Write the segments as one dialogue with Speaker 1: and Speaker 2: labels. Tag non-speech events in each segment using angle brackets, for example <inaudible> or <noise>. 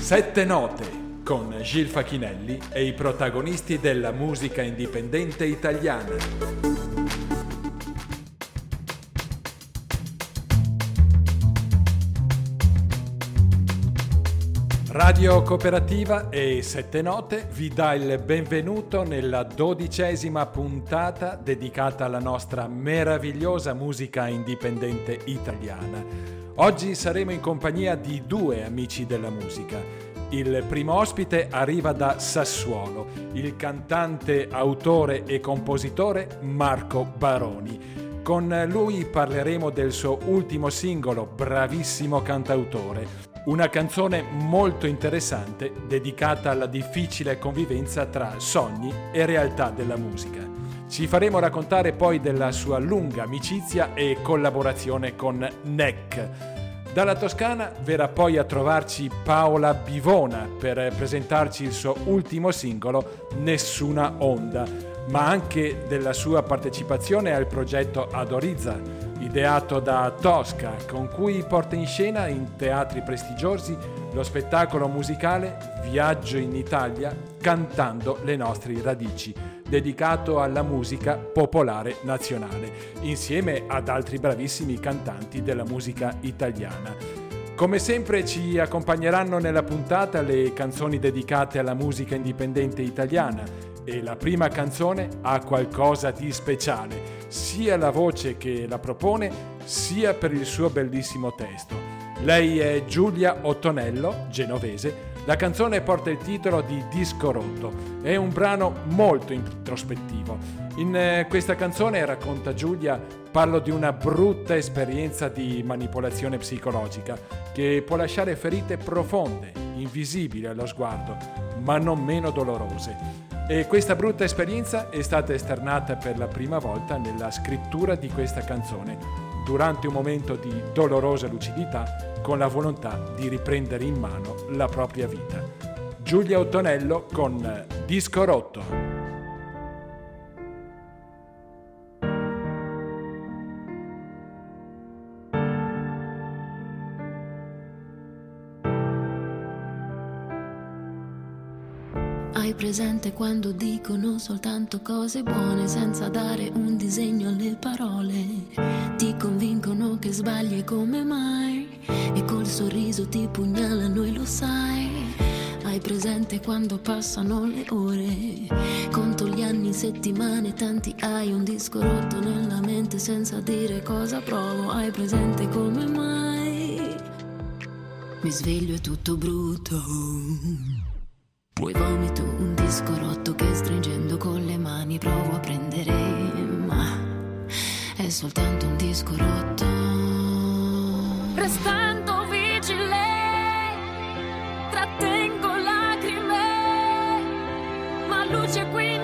Speaker 1: Sette note con Gil Facchinelli e i protagonisti della musica indipendente italiana. Radio Cooperativa e Sette Note vi dà il benvenuto nella dodicesima puntata dedicata alla nostra meravigliosa musica indipendente italiana. Oggi saremo in compagnia di due amici della musica. Il primo ospite arriva da Sassuolo, il cantante, autore e compositore Marco Baroni. Con lui parleremo del suo ultimo singolo, Bravissimo cantautore, una canzone molto interessante dedicata alla difficile convivenza tra sogni e realtà della musica. Ci faremo raccontare poi della sua lunga amicizia e collaborazione con NEC. Dalla Toscana verrà poi a trovarci Paola Bivona per presentarci il suo ultimo singolo Nessuna Onda, ma anche della sua partecipazione al progetto Adorizza, ideato da Tosca, con cui porta in scena in teatri prestigiosi lo spettacolo musicale Viaggio in Italia cantando le nostre radici dedicato alla musica popolare nazionale, insieme ad altri bravissimi cantanti della musica italiana. Come sempre ci accompagneranno nella puntata le canzoni dedicate alla musica indipendente italiana e la prima canzone ha qualcosa di speciale, sia la voce che la propone, sia per il suo bellissimo testo. Lei è Giulia Ottonello, genovese, la canzone porta il titolo di Disco Rotto, è un brano molto introspettivo. In eh, questa canzone, racconta Giulia, parlo di una brutta esperienza di manipolazione psicologica che può lasciare ferite profonde, invisibili allo sguardo, ma non meno dolorose. E questa brutta esperienza è stata esternata per la prima volta nella scrittura di questa canzone, durante un momento di dolorosa lucidità con la volontà di riprendere in mano la propria vita. Giulia Ottonello con Disco Rotto.
Speaker 2: Presente quando dicono soltanto cose buone senza dare un disegno alle parole? Ti convincono che sbagli come mai? e col sorriso ti pugnalano e lo sai. Hai presente quando passano le ore? Conto gli anni, settimane, tanti hai un disco rotto nella mente senza dire cosa provo. Hai presente come mai? Mi sveglio e tutto brutto. Poi vomito un disco rotto che stringendo con le mani provo a prendere, ma è soltanto un disco rotto. Restando vigile, trattengo lacrime, ma luce qui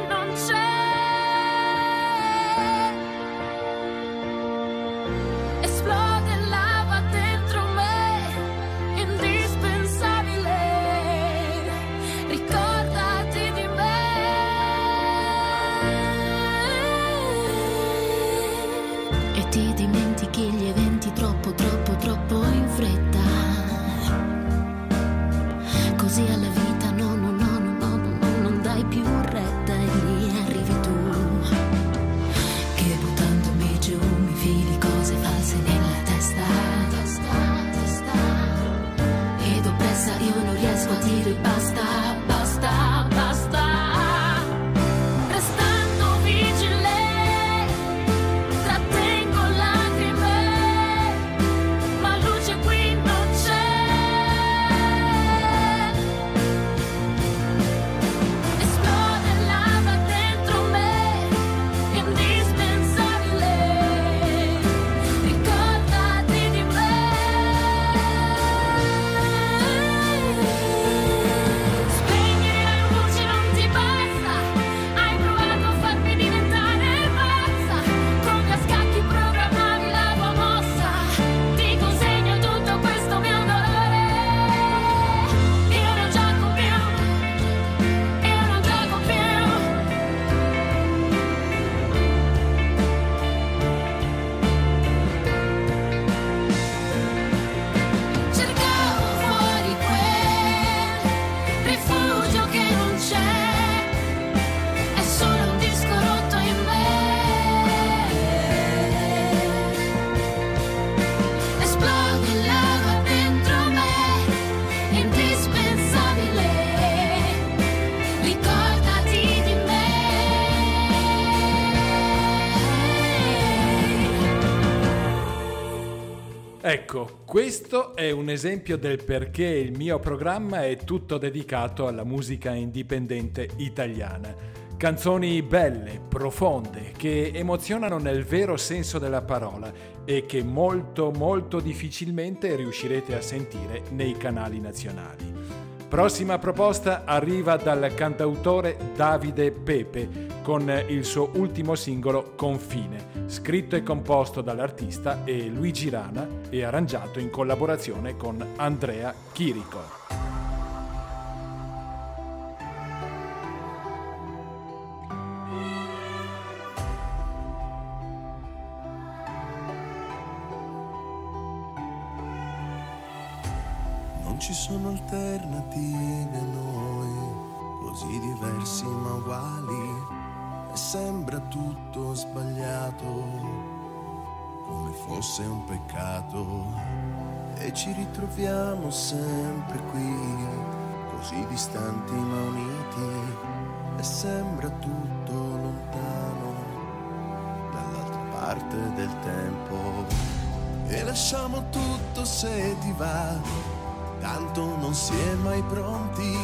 Speaker 1: Ecco, questo è un esempio del perché il mio programma è tutto dedicato alla musica indipendente italiana. Canzoni belle, profonde, che emozionano nel vero senso della parola e che molto molto difficilmente riuscirete a sentire nei canali nazionali. Prossima proposta arriva dal cantautore Davide Pepe con il suo ultimo singolo Confine, scritto e composto dall'artista e Luigi Rana e arrangiato in collaborazione con Andrea Chirico.
Speaker 3: Ci sono alternative a noi, così diversi ma uguali e sembra tutto sbagliato, come fosse un peccato. E ci ritroviamo sempre qui, così distanti ma uniti, e sembra tutto lontano dall'altra parte del tempo. E lasciamo tutto se ti va, tanto non si è mai pronti.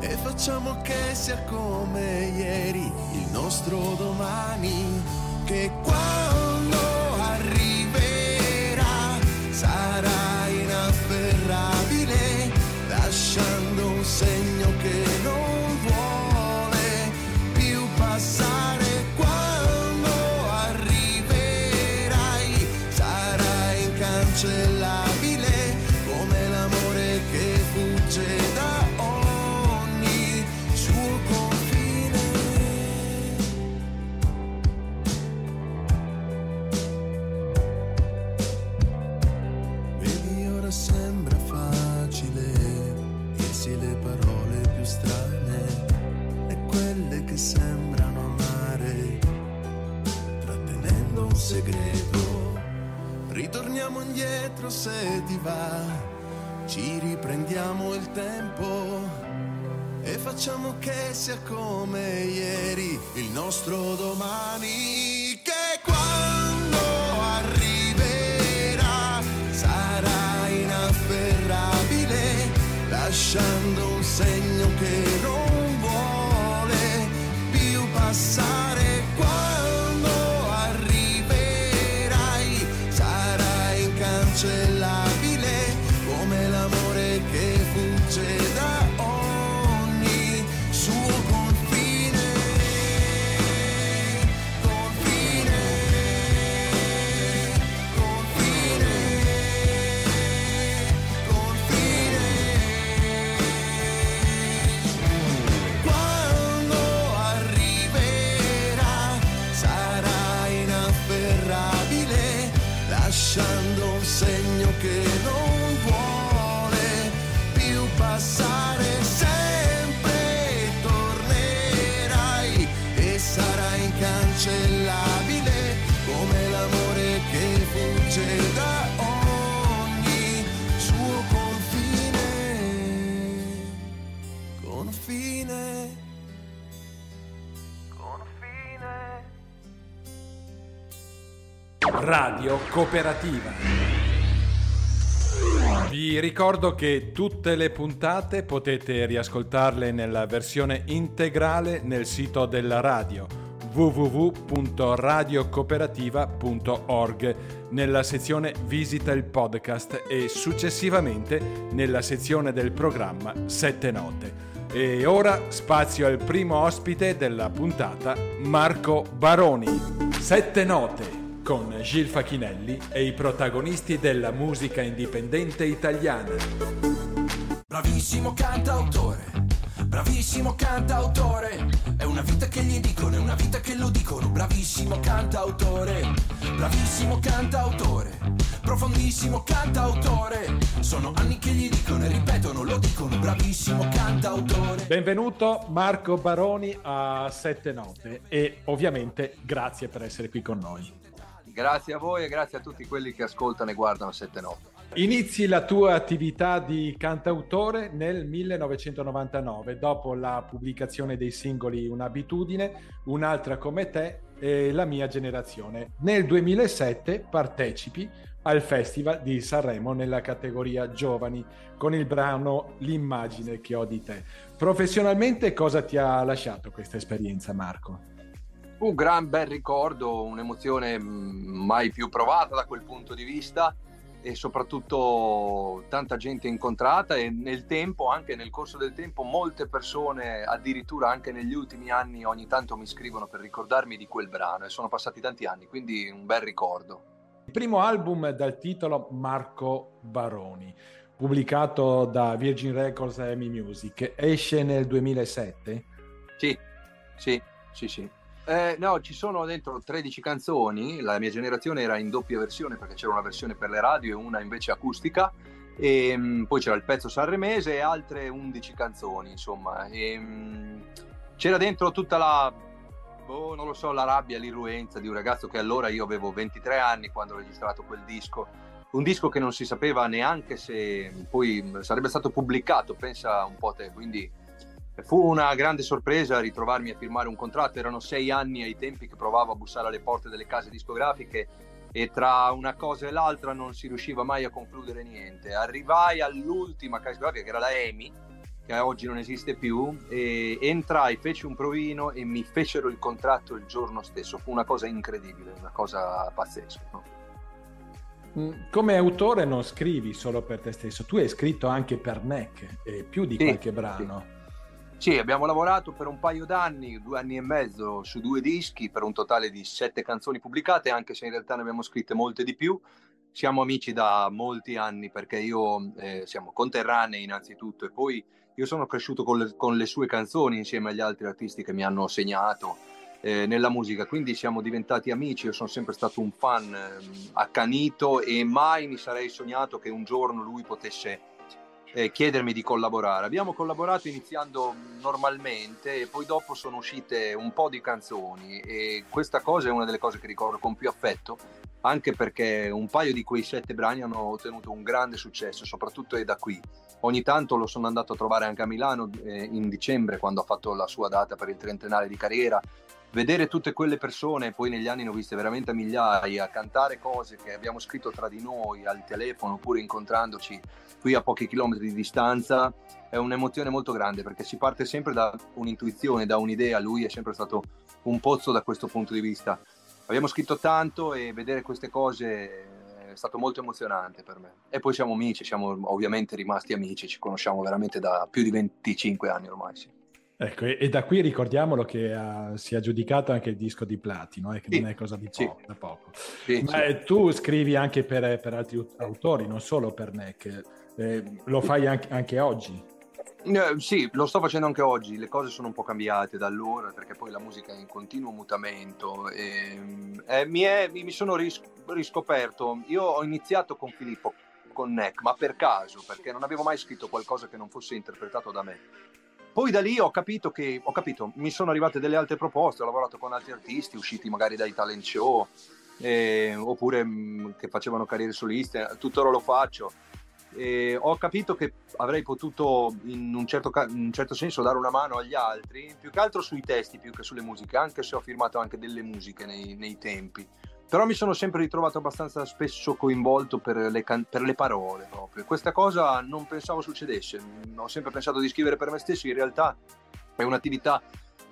Speaker 3: E facciamo che sia come ieri il nostro domani che quando indietro se ti va, ci riprendiamo il tempo e facciamo che sia come ieri. Il nostro domani che quando arriverà sarà inafferrabile lasciando un segno che non vuole più passare
Speaker 1: Cooperativa. Vi ricordo che tutte le puntate potete riascoltarle nella versione integrale nel sito della radio www.radiocooperativa.org nella sezione Visita il podcast e successivamente nella sezione del programma Sette Note. E ora spazio al primo ospite della puntata, Marco Baroni. Sette Note con Gil Facchinelli e i protagonisti della musica indipendente italiana.
Speaker 4: Bravissimo cantautore, bravissimo cantautore. È una vita che gli dicono, è una vita che lo dicono. Bravissimo cantautore, bravissimo cantautore, profondissimo cantautore. Sono anni che gli dicono e ripetono, lo dicono. Bravissimo cantautore.
Speaker 1: Benvenuto Marco Baroni a Sette Note e ovviamente grazie per essere qui con noi.
Speaker 5: Grazie a voi e grazie a tutti quelli che ascoltano e guardano Sette Note.
Speaker 1: Inizi la tua attività di cantautore nel 1999, dopo la pubblicazione dei singoli Un'abitudine, Un'altra come te e La mia generazione. Nel 2007 partecipi al Festival di Sanremo nella categoria giovani con il brano L'immagine che ho di te. Professionalmente cosa ti ha lasciato questa esperienza Marco?
Speaker 5: Un gran bel ricordo, un'emozione mm, mai più provata da quel punto di vista e soprattutto tanta gente incontrata e nel tempo, anche nel corso del tempo, molte persone, addirittura anche negli ultimi anni, ogni tanto mi scrivono per ricordarmi di quel brano e sono passati tanti anni, quindi un bel ricordo.
Speaker 1: Il primo album dal titolo Marco Baroni, pubblicato da Virgin Records e Amy Music, esce nel 2007?
Speaker 5: Sì, sì, sì, sì. Eh, no, ci sono dentro 13 canzoni, la mia generazione era in doppia versione perché c'era una versione per le radio e una invece acustica, e um, poi c'era il pezzo sanremese e altre 11 canzoni, insomma. E, um, c'era dentro tutta la, boh, non lo so, la rabbia, l'irruenza di un ragazzo che allora io avevo 23 anni quando ho registrato quel disco. Un disco che non si sapeva neanche se poi sarebbe stato pubblicato, pensa un po' te, quindi Fu una grande sorpresa ritrovarmi a firmare un contratto, erano sei anni ai tempi che provavo a bussare alle porte delle case discografiche e tra una cosa e l'altra non si riusciva mai a concludere niente. Arrivai all'ultima casa discografica che era la EMI, che oggi non esiste più, e entrai, feci un provino e mi fecero il contratto il giorno stesso. Fu una cosa incredibile, una cosa pazzesca. No?
Speaker 1: Mm, come autore non scrivi solo per te stesso, tu hai scritto anche per NEC, eh, più di sì, qualche brano.
Speaker 5: Sì. Sì, abbiamo lavorato per un paio d'anni, due anni e mezzo, su due dischi per un totale di sette canzoni pubblicate, anche se in realtà ne abbiamo scritte molte di più. Siamo amici da molti anni perché io eh, siamo conterranei innanzitutto e poi io sono cresciuto con le, con le, sue canzoni insieme agli altri artisti che mi hanno segnato eh, nella musica, quindi siamo diventati amici, io sono sempre stato un fan eh, accanito e mai mi sarei sognato che un giorno lui potesse eh, chiedermi di collaborare. Abbiamo collaborato iniziando normalmente e poi dopo sono uscite un po' di canzoni e questa cosa è una delle cose che ricordo con più affetto, anche perché un paio di quei sette brani hanno ottenuto un grande successo, soprattutto è da qui. Ogni tanto lo sono andato a trovare anche a Milano eh, in dicembre quando ha fatto la sua data per il trentennale di carriera vedere tutte quelle persone, poi negli anni ne ho viste veramente migliaia, cantare cose che abbiamo scritto tra di noi al telefono oppure incontrandoci qui a pochi chilometri di distanza, è un'emozione molto grande perché si parte sempre da un'intuizione, da un'idea, lui è sempre stato un pozzo da questo punto di vista. Abbiamo scritto tanto e vedere queste cose è stato molto emozionante per me. E poi siamo amici, siamo ovviamente rimasti amici, ci conosciamo veramente da più di 25 anni ormai. Sì.
Speaker 1: Ecco, e, e, da qui ricordiamolo che ha, si è aggiudicato anche il disco di platino, eh, che sì, non è cosa di po- sì. poco. Sì, Ma eh, tu scrivi anche per, per, altri autori, non solo per NEC, eh, lo fai anche, anche oggi?
Speaker 5: Eh, sì, lo sto facendo anche oggi, le cose sono un po' cambiate da allora perché poi la musica è in continuo mutamento e, eh, mi, è, mi, sono ris- riscoperto, io ho iniziato con Filippo, con NEC, ma per caso, perché non avevo mai scritto qualcosa che non fosse interpretato da me poi da lì ho capito che, ho capito, mi sono arrivate delle altre proposte, ho lavorato con altri artisti usciti magari dai talent show, eh, oppure mh, mm, che facevano carriere soliste, tuttora lo faccio. E ho capito che avrei potuto in un, certo, in un, certo, senso dare una mano agli altri, più che altro sui testi, più che sulle musiche, anche se ho firmato anche delle musiche nei, nei tempi però mi sono sempre ritrovato abbastanza spesso coinvolto per le, can- per le, parole proprio. Questa cosa non pensavo succedesse, ho sempre pensato di scrivere per me stesso, in realtà è un'attività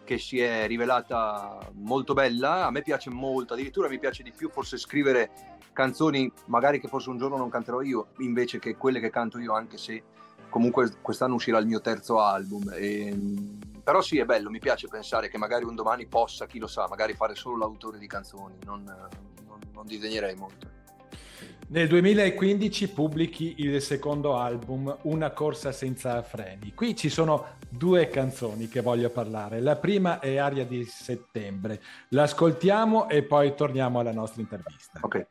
Speaker 5: che si è rivelata molto bella, a me piace molto, addirittura mi piace di più forse scrivere canzoni magari che forse un giorno non canterò io, invece che quelle che canto io, anche se comunque quest'anno uscirà il mio terzo album. E, però sì, è bello, mi piace pensare che magari un domani possa, chi lo sa, magari fare solo l'autore di canzoni, non, non, non disegnerei molto.
Speaker 1: Nel 2015 pubblichi il secondo album, Una corsa senza freni. Qui ci sono due canzoni che voglio parlare. La prima è Aria di settembre. L'ascoltiamo e poi torniamo alla nostra intervista.
Speaker 5: Ok.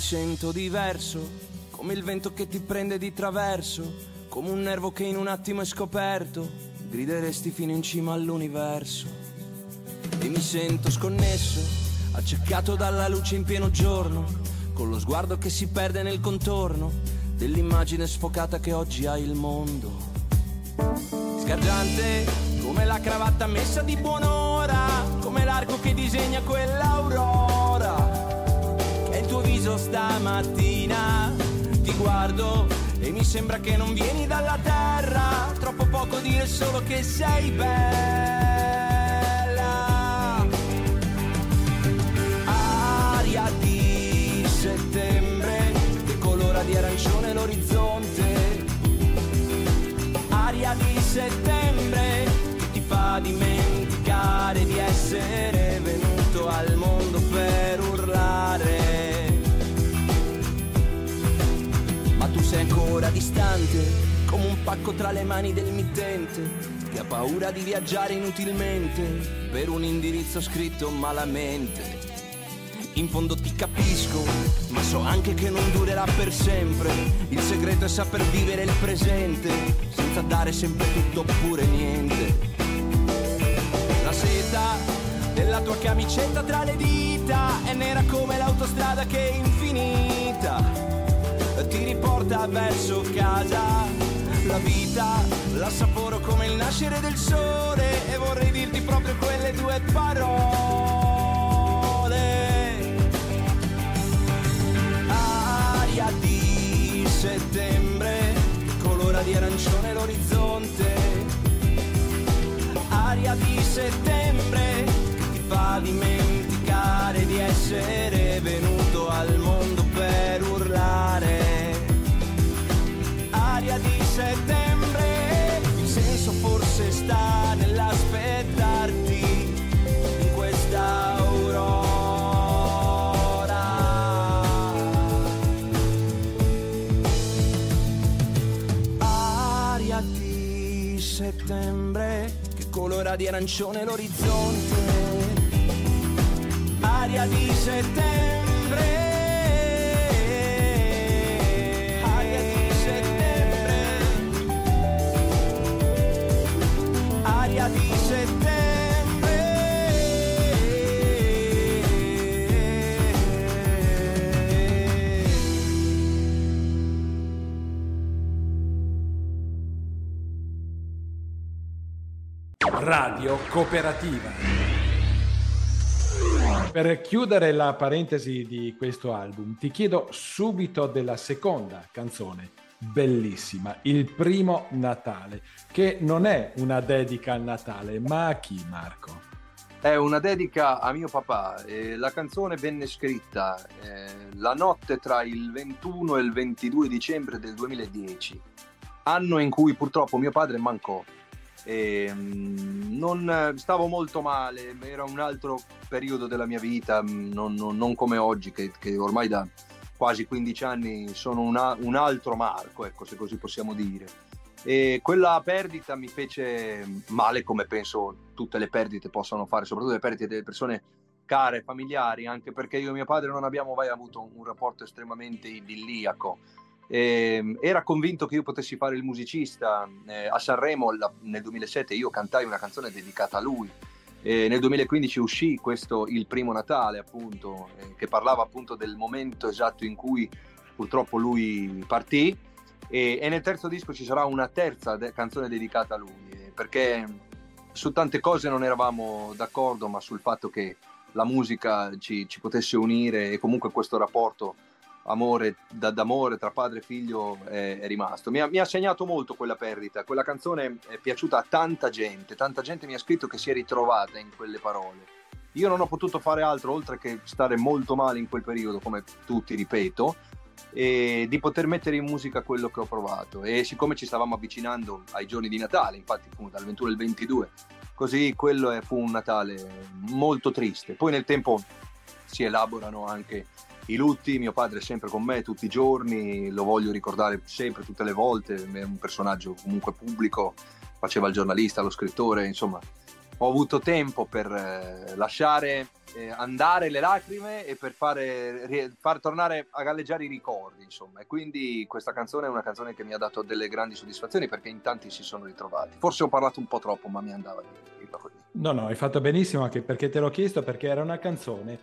Speaker 4: Sento diverso come il vento che ti prende di traverso, come un nervo che in un attimo è scoperto, grideresti fino in cima all'universo. E mi sento sconnesso, accecato dalla luce in pieno giorno, con lo sguardo che si perde nel contorno dell'immagine sfocata che oggi ha il mondo. Sgargiante come la cravatta messa di buon'ora come l'arco che disegna quell'aurora. Viso stamattina, ti guardo e mi sembra che non vieni dalla terra. Troppo poco dire solo che sei bella. Aria di settembre che colora di arancione l'orizzonte. Aria di settembre che ti fa dimenticare di essere venuto al mondo per urlare. Sei ancora distante, come un pacco tra le mani del mittente, che ha paura di viaggiare inutilmente per un indirizzo scritto malamente. In fondo ti capisco, ma so anche che non durerà per sempre. Il segreto è saper vivere il presente, senza dare sempre tutto oppure niente. La seta della tua camicetta tra le dita è nera come l'autostrada che è infinita ti riporta verso casa. La vita la saporo come il nascere del sole e vorrei dirti proprio quelle due parole. Aria di settembre, colora di arancione l'orizzonte. Aria di settembre ti fa dimenticare di essere venuto al mondo per urlare. Aria di settembre, il senso forse sta nell'aspettarti in questa aurora. Aria di settembre che colora di arancione l'orizzonte. Aria di settembre.
Speaker 1: Radio Cooperativa. Per chiudere la parentesi di questo album, ti chiedo subito della seconda canzone, bellissima, Il primo Natale, che non è una dedica al Natale, ma a chi Marco?
Speaker 5: È una dedica a mio papà. eh, la canzone venne scritta eh, la notte tra il 21 e il 22 dicembre del 2010, anno in cui purtroppo mio padre mancò. E, mm, non, stavo molto male, era un altro periodo della mia vita, non, non- non come oggi, che, che ormai da quasi 15 anni sono una- un altro Marco, ecco, se così possiamo dire. E quella perdita mi fece male, come penso tutte le perdite possano fare, soprattutto le perdite delle persone care, familiari, anche perché io e mio padre non abbiamo mai avuto un rapporto estremamente idilliaco. E, era convinto che io potessi fare il musicista. Eh, a Sanremo nel 2007 io cantai una canzone dedicata a lui. E nel 2015 uscì questo Il primo Natale, appunto, eh, che parlava appunto del momento esatto in cui purtroppo lui partì. E, e nel terzo disco ci sarà una terza de- canzone dedicata a lui, eh, perché su tante cose non eravamo d'accordo, ma sul fatto che la musica ci, ci potesse unire e comunque questo rapporto amore, da- d'amore tra padre e figlio è, è rimasto. Mi ha, mi ha segnato molto quella perdita, quella canzone è piaciuta a tanta gente, tanta gente mi ha scritto che si è ritrovata in quelle parole. Io non ho potuto fare altro oltre che stare molto male in quel periodo, come tutti ripeto, e di poter mettere in musica quello che ho provato. E siccome ci stavamo avvicinando ai giorni di Natale, infatti fu dal 21 al 22, così quello è- fu un Natale molto triste. Poi nel tempo si elaborano anche i lutti, mio padre è sempre con me tutti i giorni, lo voglio ricordare sempre, tutte le volte, è un personaggio comunque pubblico, faceva il giornalista, lo scrittore, insomma, ho avuto tempo per eh, lasciare eh, andare le lacrime e per fare, far tornare a galleggiare i ricordi, insomma, e quindi questa canzone è una canzone che mi ha dato delle grandi soddisfazioni perché in tanti si sono ritrovati. Forse ho parlato un po' troppo, ma mi andava di dirlo così.
Speaker 1: No, no, hai fatto benissimo anche perché te l'ho chiesto perché era una canzone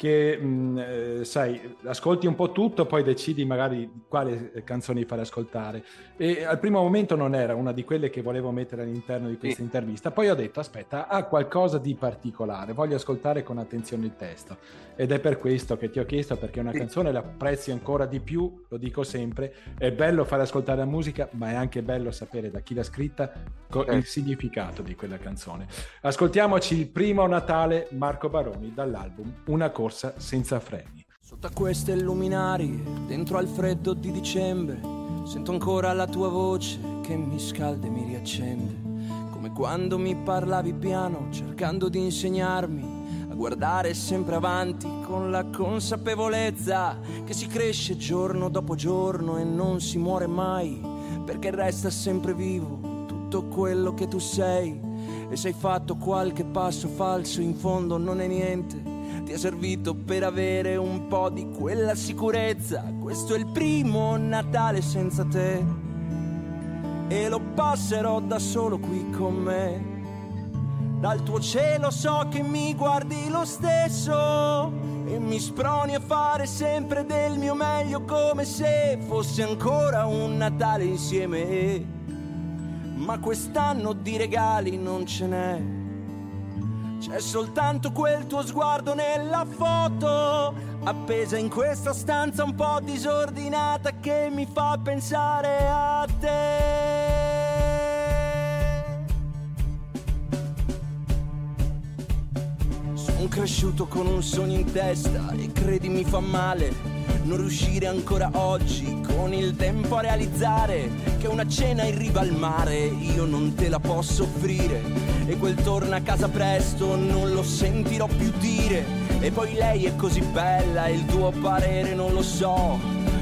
Speaker 1: che mh, eh, sai, ascolti un po' tutto, poi decidi magari quali canzoni fare ascoltare. E al primo momento non era una di quelle che volevo mettere all'interno di questa sì. intervista. Poi ho detto: aspetta, ha qualcosa di particolare, voglio ascoltare con attenzione il testo. Ed è per questo che ti ho chiesto, perché una sì. canzone la apprezzi ancora di più, lo dico sempre. È bello fare ascoltare la musica, ma è anche bello sapere da chi l'ha scritta co- il significato di quella canzone. Ascoltiamoci il primo Natale Marco Baroni dall'album Una corsa corsa senza freni.
Speaker 4: Sotto a queste luminari, dentro al freddo di dicembre, sento ancora la tua voce che mi scalda e mi riaccende. Come quando mi parlavi piano, cercando di insegnarmi a guardare sempre avanti con la consapevolezza che si cresce giorno dopo giorno e non si muore mai, perché resta sempre vivo tutto quello che tu sei. E se hai fatto qualche passo falso, in fondo non è niente ti è servito per avere un po' di quella sicurezza. Questo è il primo Natale senza te e lo passerò da solo qui con me. Dal tuo cielo so che mi guardi lo stesso e mi sproni a fare sempre del mio meglio come se fosse ancora un Natale insieme. Ma quest'anno di regali non ce n'è c'è soltanto quel tuo sguardo nella foto, appesa in questa stanza un po' disordinata che mi fa pensare a te. Sono cresciuto con un sogno in testa e credi mi fa male non riuscire ancora oggi con il tempo a realizzare che una cena in riva al mare io non te la posso offrire. E quel torna a casa presto non lo sentirò più dire. E poi lei è così bella e il tuo parere non lo so.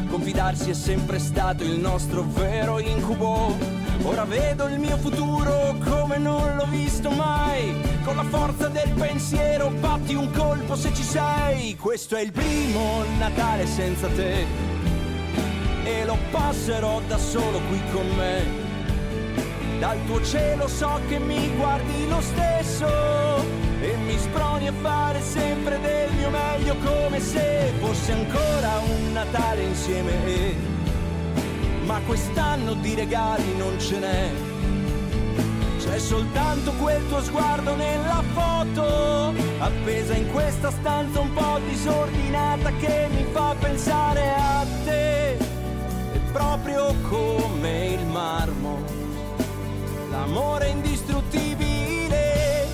Speaker 4: Confidarsi è sempre stato il nostro vero incubo. Ora vedo il mio futuro come non l'ho visto mai. Con la forza del pensiero batti un colpo se ci sei. Questo è il primo Natale senza te. E lo passerò da solo qui con me. Dal tuo cielo so che mi guardi lo stesso. E mi sproni a fare sempre del mio meglio come se fosse ancora un Natale insieme ma quest'anno di regali non ce n'è. C'è soltanto quel tuo sguardo nella foto, appesa in questa stanza un po' disordinata che mi fa pensare a te. È proprio come il marmo, l'amore indistruttibile.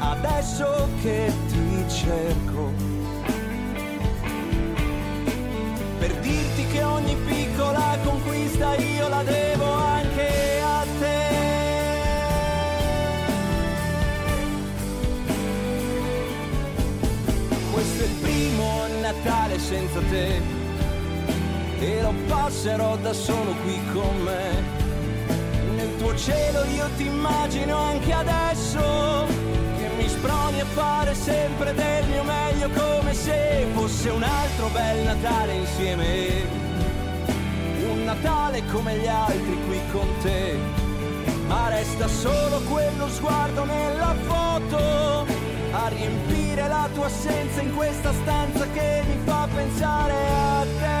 Speaker 4: Adesso che ti cerco per dirti che ogni piccola conquista io la devo Natale senza te e lo passerò da solo qui con me. Nel tuo cielo io ti immagino anche adesso mi sproni a fare sempre del mio meglio come se fosse un altro bel Natale insieme. Un Natale come gli altri qui con te, ma resta solo quello sguardo nella foto a riempire la tua assenza in questa stanza che mi fa pensare a te.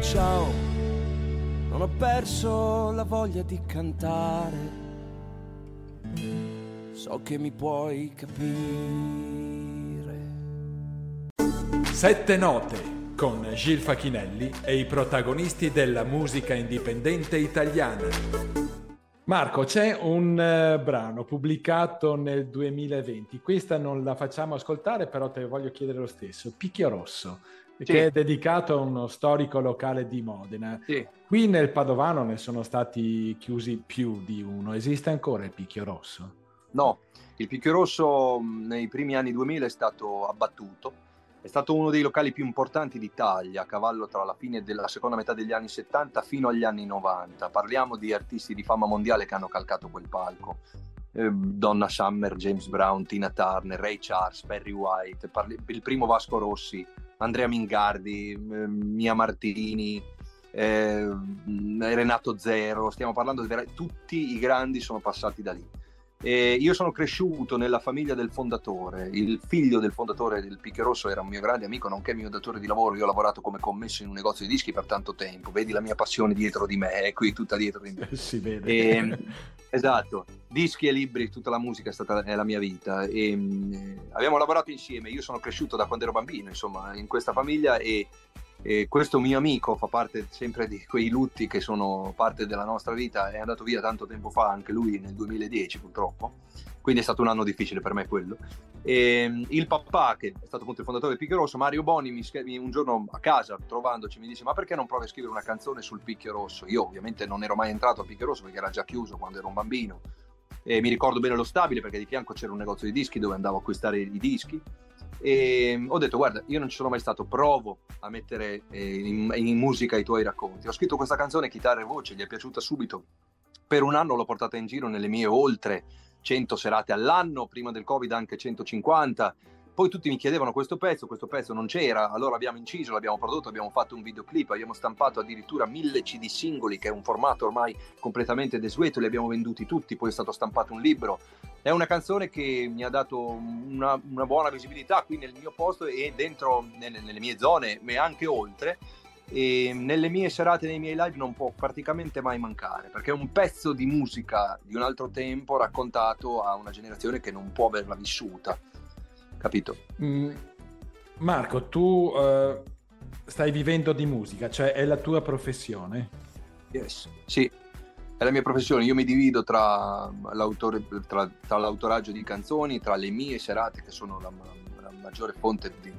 Speaker 4: Ciao ho perso la voglia di cantare. So che mi puoi capire.
Speaker 1: Sette note con Gil Facchinelli e i protagonisti della musica indipendente italiana. Marco, c'è un uh, brano pubblicato nel 2020, questa non la facciamo ascoltare, però te voglio chiedere lo stesso, Picchio Rosso sì. che è dedicato a uno storico locale di Modena. Sì. Qui nel Padovano ne sono stati chiusi più di uno. Esiste ancora il Picchio Rosso?
Speaker 5: No, il Picchio Rosso nei primi anni 2000 è stato abbattuto. È stato uno dei locali più importanti d'Italia, a cavallo tra la fine della seconda metà degli anni 70 fino agli anni 90. Parliamo di artisti di fama mondiale che hanno calcato quel palco. Eh, Donna Summer, James Brown, Tina Turner, Ray Charles, Perry White, il primo Vasco Rossi, Andrea Mingardi, Mia Martini, eh, Renato Zero, stiamo parlando di tutti i grandi sono passati da lì. E io sono cresciuto nella famiglia del fondatore, il figlio del fondatore del Picche Rosso era un mio grande amico, nonché mio datore di lavoro, io ho lavorato come commesso in un negozio di dischi per tanto tempo, vedi la mia passione dietro di me, è qui tutta dietro di me. <laughs>
Speaker 1: si vede.
Speaker 5: E, <laughs> esatto, dischi e libri, tutta la musica è stata è la mia vita. E, eh, abbiamo lavorato insieme, io sono cresciuto da quando ero bambino, insomma, in questa famiglia e e questo mio amico fa parte sempre di quei lutti che sono parte della nostra vita, è andato via tanto tempo fa, anche lui nel 2010 purtroppo, quindi è stato un anno difficile per me quello. E mm, il papà, che è stato appunto il fondatore del Picchio Rosso, Mario Boni, mi, un giorno a casa trovandoci mi disse ma perché non provi a scrivere una canzone sul Picchio Rosso? Io ovviamente non ero mai entrato al Picchio Rosso perché era già chiuso quando ero un bambino e mi ricordo bene lo stabile perché di fianco c'era un negozio di dischi dove andavo a acquistare i dischi e ho detto guarda io non ci sono mai stato provo a mettere eh, in, in, musica i tuoi racconti ho scritto questa canzone chitarra e voce gli è piaciuta subito. Per un anno l'ho portata in giro nelle mie oltre 100 serate all'anno prima del covid anche 150 poi tutti mi chiedevano questo pezzo, questo pezzo non c'era, allora abbiamo inciso, l'abbiamo prodotto, abbiamo fatto un videoclip, abbiamo stampato addirittura mille CD singoli, che è un formato ormai completamente desueto, li abbiamo venduti tutti, poi è stato stampato un libro. È una canzone che mi ha dato una, una buona visibilità qui nel mio posto e dentro nelle, nelle mie zone, ma anche oltre. E nelle mie serate, nei miei live non può praticamente mai mancare perché è un pezzo di musica di un altro tempo raccontato a una generazione che non può averla vissuta capito?
Speaker 1: Mm, Marco, tu uh, stai vivendo di musica, cioè è la tua professione?
Speaker 5: Yes, sì, è la mia professione. Io mi divido tra, tra, tra l'autoraggio di canzoni, tra le mie serate che sono la, la maggiore fonte di,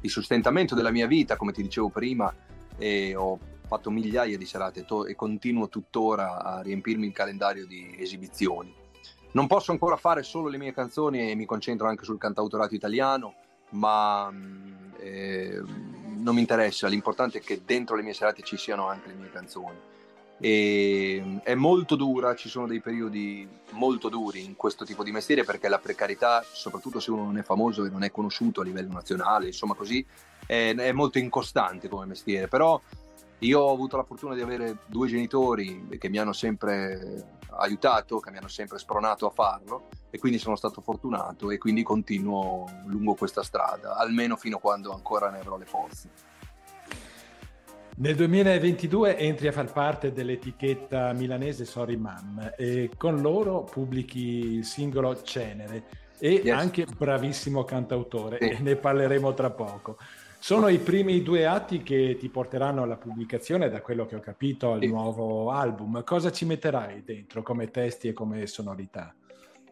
Speaker 5: di, sostentamento della mia vita, come ti dicevo prima, e ho fatto migliaia di serate to- e continuo tuttora a riempirmi il calendario di esibizioni non posso ancora fare solo le mie canzoni e mi concentro anche sul cantautorato italiano, ma mm, eh, non mi interessa, l'importante è che dentro le mie serate ci siano anche le mie canzoni. E, mm, è molto dura, ci sono dei periodi molto duri in questo tipo di mestiere perché la precarietà, soprattutto se uno non è famoso e non è conosciuto a livello nazionale, insomma così, è, è molto incostante come mestiere, però io ho avuto la fortuna di avere due genitori che mi hanno sempre aiutato, che mi hanno sempre spronato a farlo e quindi sono stato fortunato e quindi continuo lungo questa strada, almeno fino a quando ancora ne avrò le forze.
Speaker 1: Nel 2022 entri a far parte dell'etichetta milanese Sorry Mam e con loro pubblichi il singolo Cenere e yes. anche bravissimo cantautore sì. e ne parleremo tra poco. Sono i primi due atti che ti porteranno alla pubblicazione, da quello che ho capito, al sì. nuovo album. Cosa ci metterai dentro come testi e come sonorità?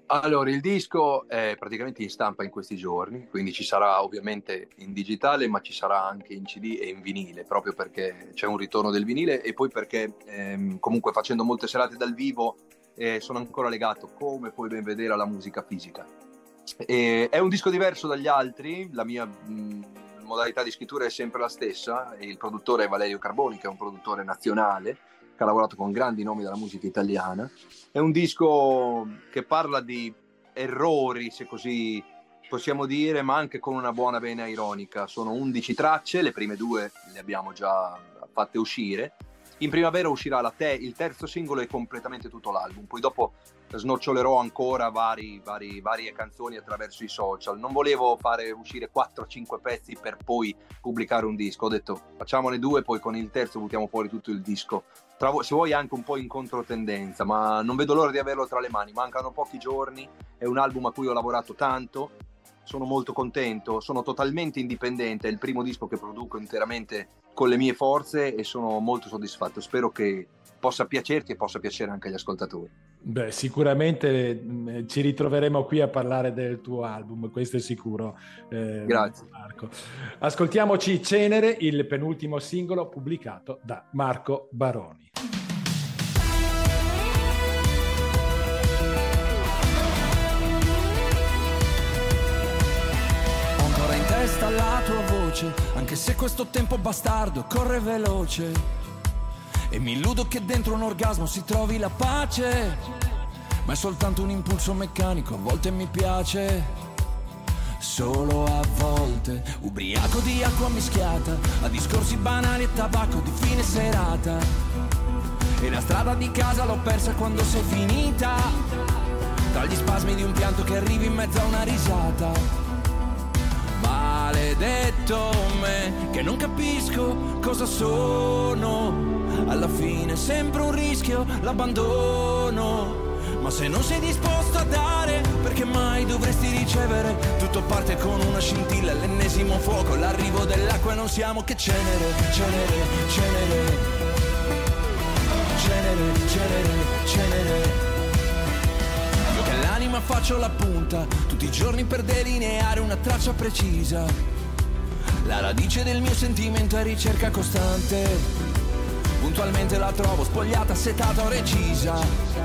Speaker 5: Allora, il disco è praticamente in stampa in questi giorni, quindi ci sarà ovviamente in digitale, ma ci sarà anche in CD e in vinile, proprio perché c'è un ritorno del vinile e poi perché ehm, comunque facendo molte serate dal vivo eh, sono ancora legato, come puoi ben vedere, alla musica fisica. E, è un disco diverso dagli altri, la mia... Mh, modalità di scrittura è sempre la stessa. Il produttore è Valerio Carboni, che è un produttore nazionale, che ha lavorato con grandi nomi della musica italiana. È un disco che parla di errori, se così possiamo dire, ma anche con una buona vena ironica. Sono 11 tracce, le prime due le abbiamo già fatte uscire. In primavera uscirà te- il terzo singolo e completamente tutto l'album. Poi dopo snocciolerò ancora vari, vari, varie canzoni attraverso i social. Non volevo fare uscire 4-5 pezzi per poi pubblicare un disco. Ho detto facciamone due, poi con il terzo buttiamo fuori tutto il disco. Tra, se vuoi anche un po' in controtendenza, ma non vedo l'ora di averlo tra le mani. Mancano pochi giorni, è un album a cui ho lavorato tanto. Sono molto contento, sono totalmente indipendente, è il primo disco che produco interamente con le mie forze e sono molto soddisfatto. Spero che possa piacerti e possa piacere anche agli ascoltatori.
Speaker 1: Beh, sicuramente mm, ci ritroveremo qui a parlare del tuo album, questo è sicuro.
Speaker 5: Eh, Grazie.
Speaker 1: Marco. Ascoltiamoci Cenere, il penultimo singolo pubblicato da Marco Baroni.
Speaker 6: ancora in testa la tua voce, anche se questo tempo bastardo corre veloce e mi illudo che dentro un orgasmo si trovi la pace Ma è soltanto un impulso meccanico, a volte mi piace
Speaker 4: solo a volte, ubriaco di acqua mischiata, a discorsi banali e tabacco di fine serata. E la strada di casa l'ho persa quando sei finita, tra gli spasmi di un pianto che arrivi in mezzo a una risata. Maledetto me, che non capisco cosa sono. Alla fine sempre un rischio, l'abbandono. Ma se non sei disposto a dare, perché mai dovresti ricevere? Tutto parte con una scintilla, l'ennesimo fuoco, l'arrivo dell'acqua e non siamo che cenere, cenere, cenere. Cenere, cenere, cenere. Io che l'anima faccio la punta, tutti i giorni per delineare una traccia precisa. La radice del mio sentimento è ricerca costante. Puntualmente la trovo spogliata, setata o recisa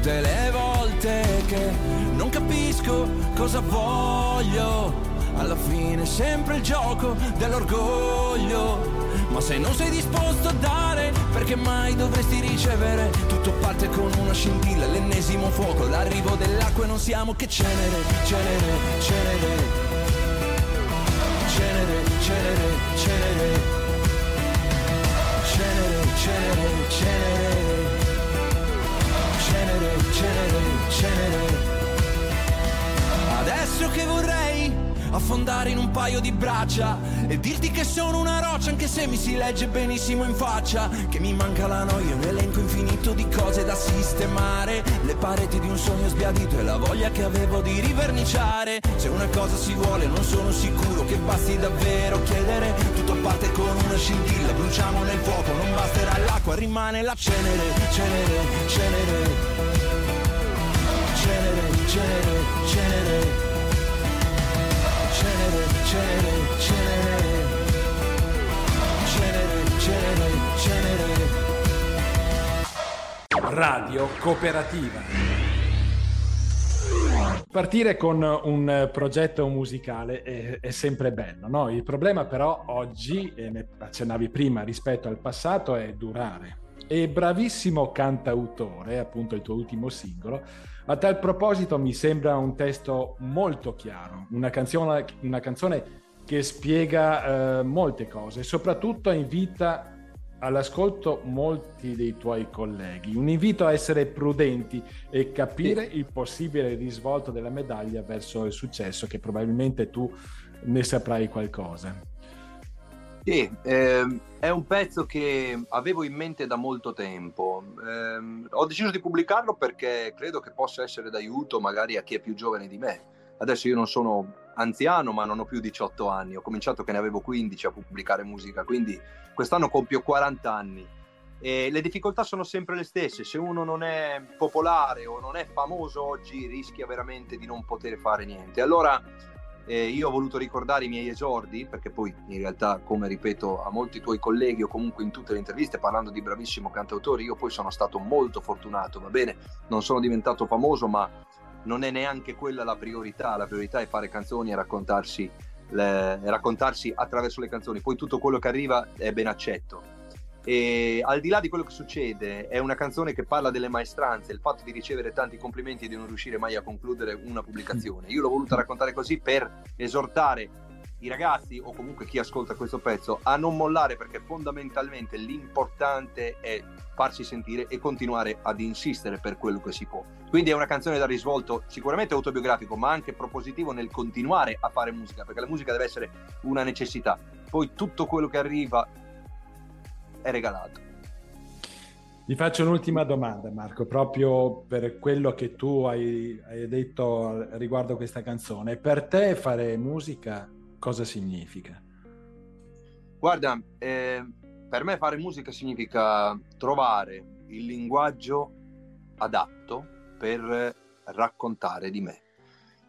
Speaker 4: tutte le volte che non capisco cosa voglio. Alla fine sempre il gioco dell'orgoglio. Ma se non sei disposto a dare, perché mai dovresti ricevere? Tutto parte con una scintilla, l'ennesimo fuoco, l'arrivo dell'acqua e non siamo che cenere, cenere, cenere. Cenere, cenere, cenere. Cenere, cenere, cenere cenere, cenere, cenere. Adesso che vorrei affondare in un paio di braccia e dirti che sono una roccia anche se mi si legge benissimo in faccia che mi manca la noia, un elenco infinito di cose da sistemare. Le pareti di un sogno sbiadito e la voglia che avevo di riverniciare. Se una cosa si vuole non sono sicuro che basti davvero chiedere. Tutto parte con una scintilla bruciamo nel fuoco non basterà l'acqua rimane la cenere cenere cenere. Cenere cenere cenere cenere, cenere, cenere, cenere, cenere, cenere.
Speaker 1: Radio Cooperativa. Partire con un progetto musicale è, è sempre bello, no? Il problema però oggi, e ne accennavi prima rispetto al passato, è durare. E bravissimo cantautore, appunto il tuo ultimo singolo, a tal proposito mi sembra un testo molto chiaro, una canzone, una canzone che spiega eh, molte cose, soprattutto invita all'ascolto molti dei tuoi colleghi. Un invito a essere prudenti e capire il possibile risvolto della medaglia verso il successo, che probabilmente tu ne saprai qualcosa.
Speaker 5: Sì, ehm, è un pezzo che avevo in mente da molto tempo. Eh, ho deciso di pubblicarlo perché credo che possa essere d'aiuto magari a chi è più giovane di me. Adesso io non sono anziano, ma non ho più 18 anni. Ho cominciato che ne avevo 15 a pubblicare musica, quindi quest'anno compio 40 anni. E le difficoltà sono sempre le stesse. Se uno non è popolare o non è famoso oggi, rischia veramente di non poter fare niente. Allora eh, io ho voluto ricordare i miei esordi, perché poi in realtà, come ripeto a molti tuoi colleghi o comunque in tutte le interviste parlando di bravissimo cantautore, io poi sono stato molto fortunato, va bene, non sono diventato famoso, ma non è neanche quella la priorità, la priorità è fare canzoni e raccontarsi, le, raccontarsi attraverso le canzoni, poi tutto quello che arriva è ben accetto e al di là di quello che succede, è una canzone che parla delle maestranze, il fatto di ricevere tanti complimenti e di non riuscire mai a concludere una pubblicazione. Io l'ho voluta raccontare così per esortare i ragazzi o comunque chi ascolta questo pezzo a non mollare perché fondamentalmente l'importante è farsi sentire e continuare ad insistere per quello che si può. Quindi è una canzone da risvolto sicuramente autobiografico ma anche propositivo nel continuare a fare musica perché la musica deve essere una necessità. Poi tutto quello che arriva è regalato.
Speaker 1: Ti faccio un'ultima domanda, Marco, proprio per quello che tu hai, hai detto riguardo questa canzone. Per te fare musica cosa significa?
Speaker 5: Guarda, eh, per me fare musica significa trovare il linguaggio adatto per raccontare di me.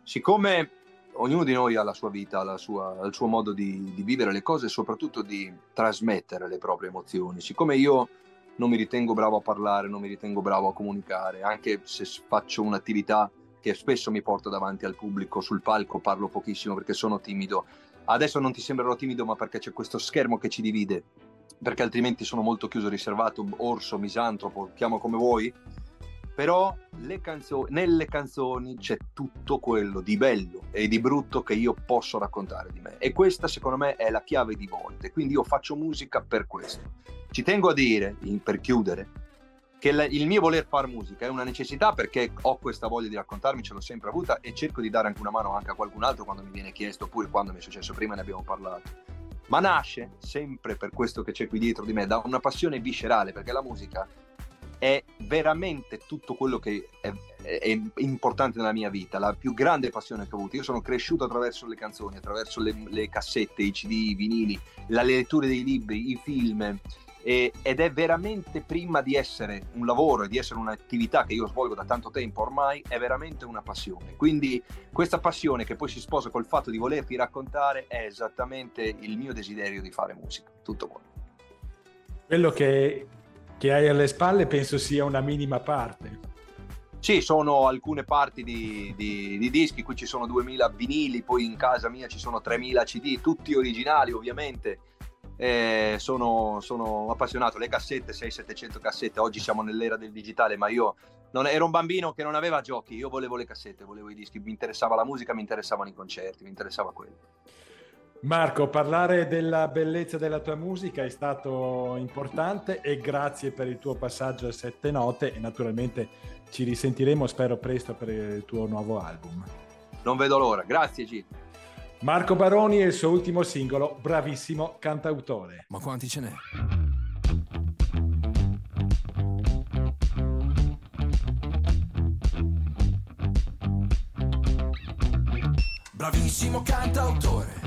Speaker 5: Siccome ognuno di noi ha la sua vita, la sua, il suo modo di, di, vivere le cose e soprattutto di trasmettere le proprie emozioni. Siccome io non mi ritengo bravo a parlare, non mi ritengo bravo a comunicare, anche se faccio un'attività che spesso mi porta davanti al pubblico, sul palco parlo pochissimo perché sono timido. Adesso non ti sembrerò timido, ma perché c'è questo schermo che ci divide, perché altrimenti sono molto chiuso, riservato, orso, misantropo, chiamo come vuoi però canzo- nelle canzoni c'è tutto quello di bello e di brutto che io posso raccontare di me e questa secondo me è la chiave di volte, quindi io faccio musica per questo. Ci tengo a dire, per chiudere, che il mio voler fare musica è una necessità perché ho questa voglia di raccontarmi, ce l'ho sempre avuta e cerco di dare anche una mano anche a qualcun altro quando mi viene chiesto oppure quando mi è successo prima ne abbiamo parlato. Ma nasce sempre per questo che c'è qui dietro di me, da una passione viscerale perché la musica è veramente tutto quello che è, è, importante nella mia vita, la più grande passione che ho avuto. Io sono cresciuto attraverso le canzoni, attraverso le, le cassette, i CD, i vinili, la lettura dei libri, i film. E, ed è veramente prima di essere un lavoro e di essere un'attività che io svolgo da tanto tempo ormai, è veramente una passione. Quindi questa passione che poi si sposa col fatto di volerti raccontare è esattamente il mio desiderio di fare musica. Tutto qua.
Speaker 1: Quello che che hai alle spalle penso sia una minima parte.
Speaker 5: Sì, sono alcune parti di, di, di, dischi, qui ci sono 2000 vinili, poi in casa mia ci sono 3000 CD, tutti originali ovviamente. Eh, sono, sono, appassionato, le cassette, 600-700 cassette, oggi siamo nell'era del digitale, ma io non, ero un bambino che non aveva giochi, io volevo le cassette, volevo i dischi, mi interessava la musica, mi interessavano i concerti, mi interessava quello.
Speaker 1: Marco, parlare della bellezza della tua musica è stato importante e grazie per il tuo passaggio a sette note e naturalmente ci risentiremo, spero presto per il tuo nuovo album.
Speaker 5: Non vedo l'ora, grazie G.
Speaker 1: Marco Baroni e il suo ultimo singolo, bravissimo cantautore.
Speaker 4: Ma quanti ce n'è? Bravissimo cantautore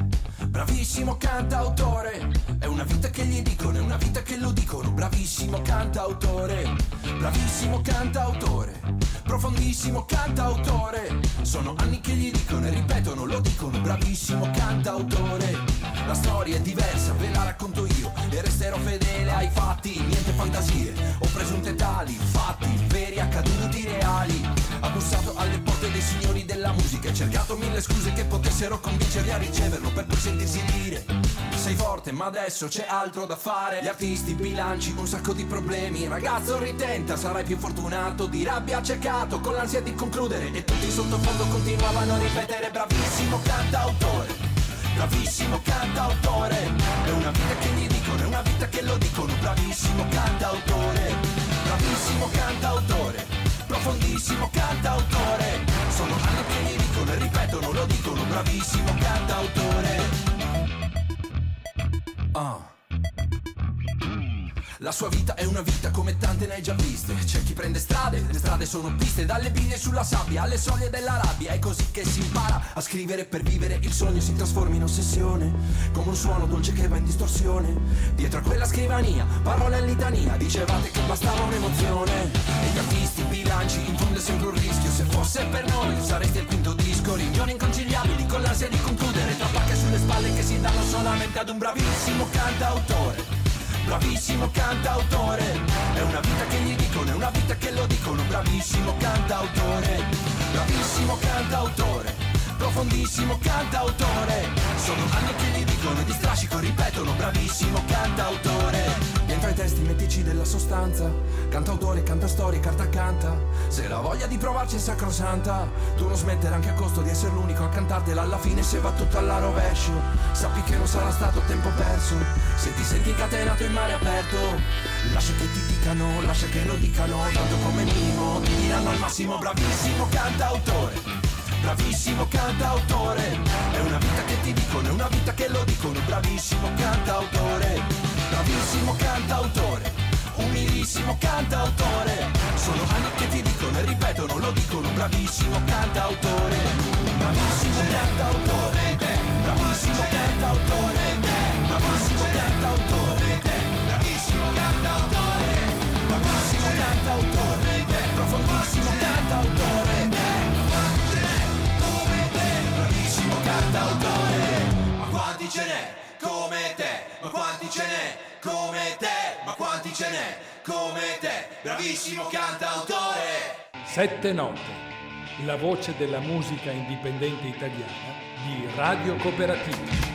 Speaker 4: Bravissimo cantautore, è una vita che gli dicono, è una vita che lo dicono. Bravissimo cantautore, bravissimo cantautore, profondissimo cantautore. Sono anni che gli dicono e ripetono, lo dicono. Bravissimo cantautore, la storia è diversa, ve la racconto io. E resterò fedele ai fatti, niente fantasie. O presunte tali, fatti veri accaduti reali. Ha bussato alle porte dei signori della musica. E cercato mille scuse che potessero convincerli a riceverlo per poi sentirsi dire sei forte ma adesso c'è altro da fare. Gli artisti, bilanci, un sacco di problemi. Ragazzo ritenta, sarai più fortunato. Di rabbia accecato, con l'ansia di concludere. E tutti sottofondo continuavano a ripetere Bravissimo cantautore Bravissimo cantautore. È una vita che gli dicono, è una vita che lo dicono. Bravissimo cantautore. Bravissimo cantautore. Profondissimo cantautore. Sono anni che gli dicono e ripetono, lo dicono. Bravissimo cantautore. Uh. La sua vita è una vita come tante ne hai già viste. C'è chi prende strade, le strade sono piste Dalle biglie sulla sabbia alle soglie della rabbia. È così che si impara a scrivere per vivere. Il sogno si trasforma in ossessione Come un suono dolce che va in distorsione. Dietro a quella scrivania, parole in litania. Dicevate che bastava un'emozione. E gli artisti, i bilanci, in fondo è sempre un rischio. Se fosse per noi sareste il quinto disco. Riunioni inconciliabili con l'ansia di concludere. Tra pacche sulle spalle che si danno solamente ad un bravissimo cantautore bravissimo cantautore. È una vita che gli dicono, è una vita che lo dicono. Bravissimo cantautore, bravissimo cantautore. Profondissimo cantautore. Sono anni che gli dicono e di strascico ripetono. Bravissimo cantautore Dentro ai testi mettici della sostanza Cantautore, canta storie, carta canta. Se la voglia di provarci è sacrosanta Tu non smettere anche a costo di essere l'unico a cantartela. Alla fine se va tutto alla rovescio Sappi che non sarà stato tempo perso. Se ti senti incatenato in mare aperto Lascia che ti dicano, lascia che lo dicano. Tanto come minimo ti diranno al massimo Bravissimo cantautore. Bravissimo cantautore. È una vita che ti dicono, è una vita che lo dicono Bravissimo cantautore Bravissimo cantautore, umilissimo cantautore. Sono anni che ti dicono e ripetono, lo dicono Bravissimo cantautore. Bravissimo cantautore Bravissimo cantautore ce n'è come te, ma quanti ce n'è come te, bravissimo cantautore.
Speaker 1: Sette note, la voce della musica indipendente italiana di Radio Cooperativa.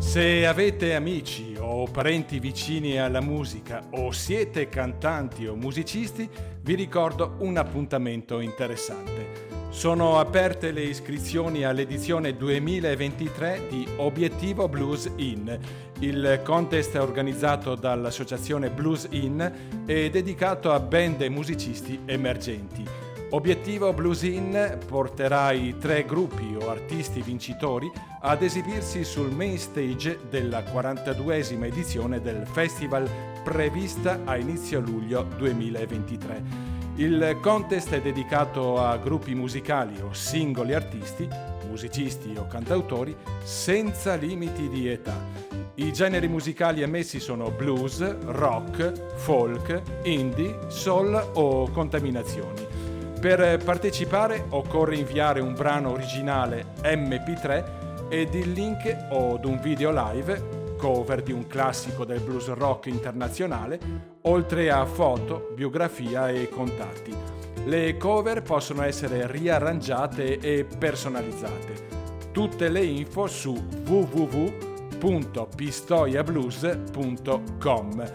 Speaker 1: Se avete amici o parenti vicini alla musica o siete cantanti o musicisti, vi ricordo un appuntamento interessante. Sono aperte le iscrizioni all'edizione 2023 di Obiettivo Blues In. Il contest organizzato dall'associazione Blues In e dedicato a band e musicisti emergenti. Obiettivo Blues In porterà i tre gruppi o artisti vincitori ad esibirsi sul main stage della 42esima edizione del festival prevista a inizio luglio 2023. Il contest è dedicato a gruppi musicali o singoli artisti, musicisti o cantautori, senza limiti di età. I generi musicali ammessi sono blues, rock, folk, indie, soul o contaminazioni. Per partecipare occorre inviare un brano originale MP3 ed il link o un video live, cover di un classico del blues rock internazionale, oltre a foto, biografia e contatti. Le cover possono essere riarrangiate e personalizzate. Tutte le info su www.pistoiablues.com.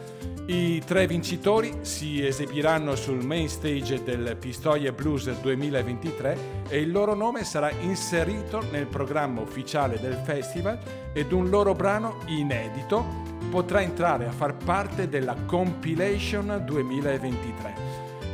Speaker 1: I tre vincitori si esibiranno sul main stage del Pistoia Blues 2023 e il loro nome sarà inserito nel programma ufficiale del festival ed un loro brano inedito potrà entrare a far parte della Compilation 2023.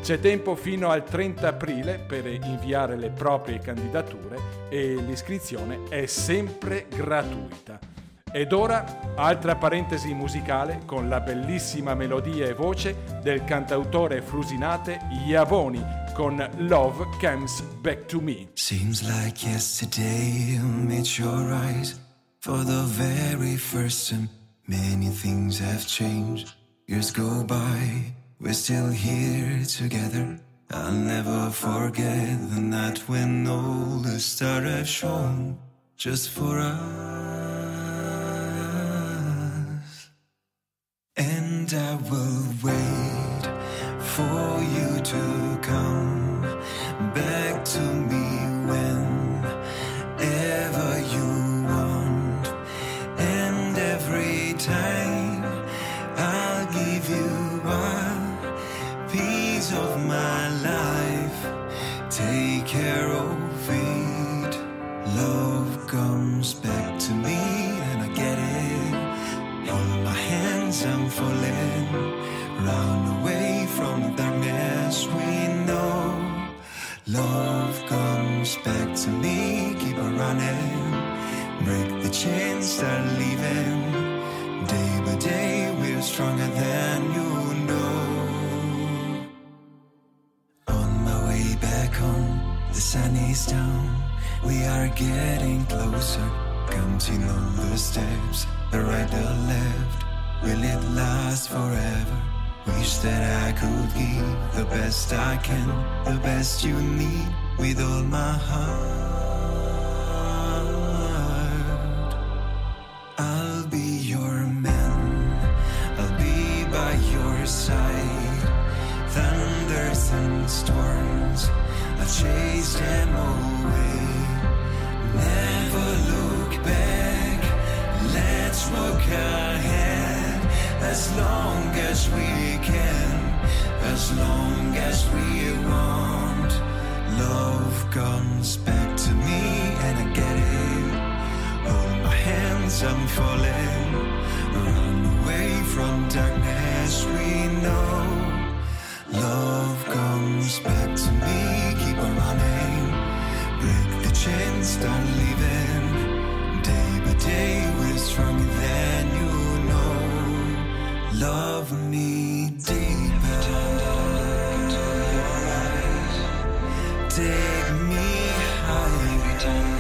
Speaker 1: C'è tempo fino al 30 aprile per inviare le proprie candidature e l'iscrizione è sempre gratuita. Ed ora altra parentesi musicale con la bellissima melodia e voce del cantautore frusinate Iavoni con Love Comes Back to Me.
Speaker 7: Seems like yesterday I met your eyes for the very first time. Many things have changed. Years go by, we're still here together. I'll never forget the night when all the stars have shone just for us. Getting closer. Counting all the steps, the right, the left. Will it last forever? Wish that I could give the best I can, the best you need, with all my heart. Darkness, we know. Love comes back to me, keep on running. Break the chains, start leaving. Day by day, we're stronger than you know. Love me deeper. Take me higher.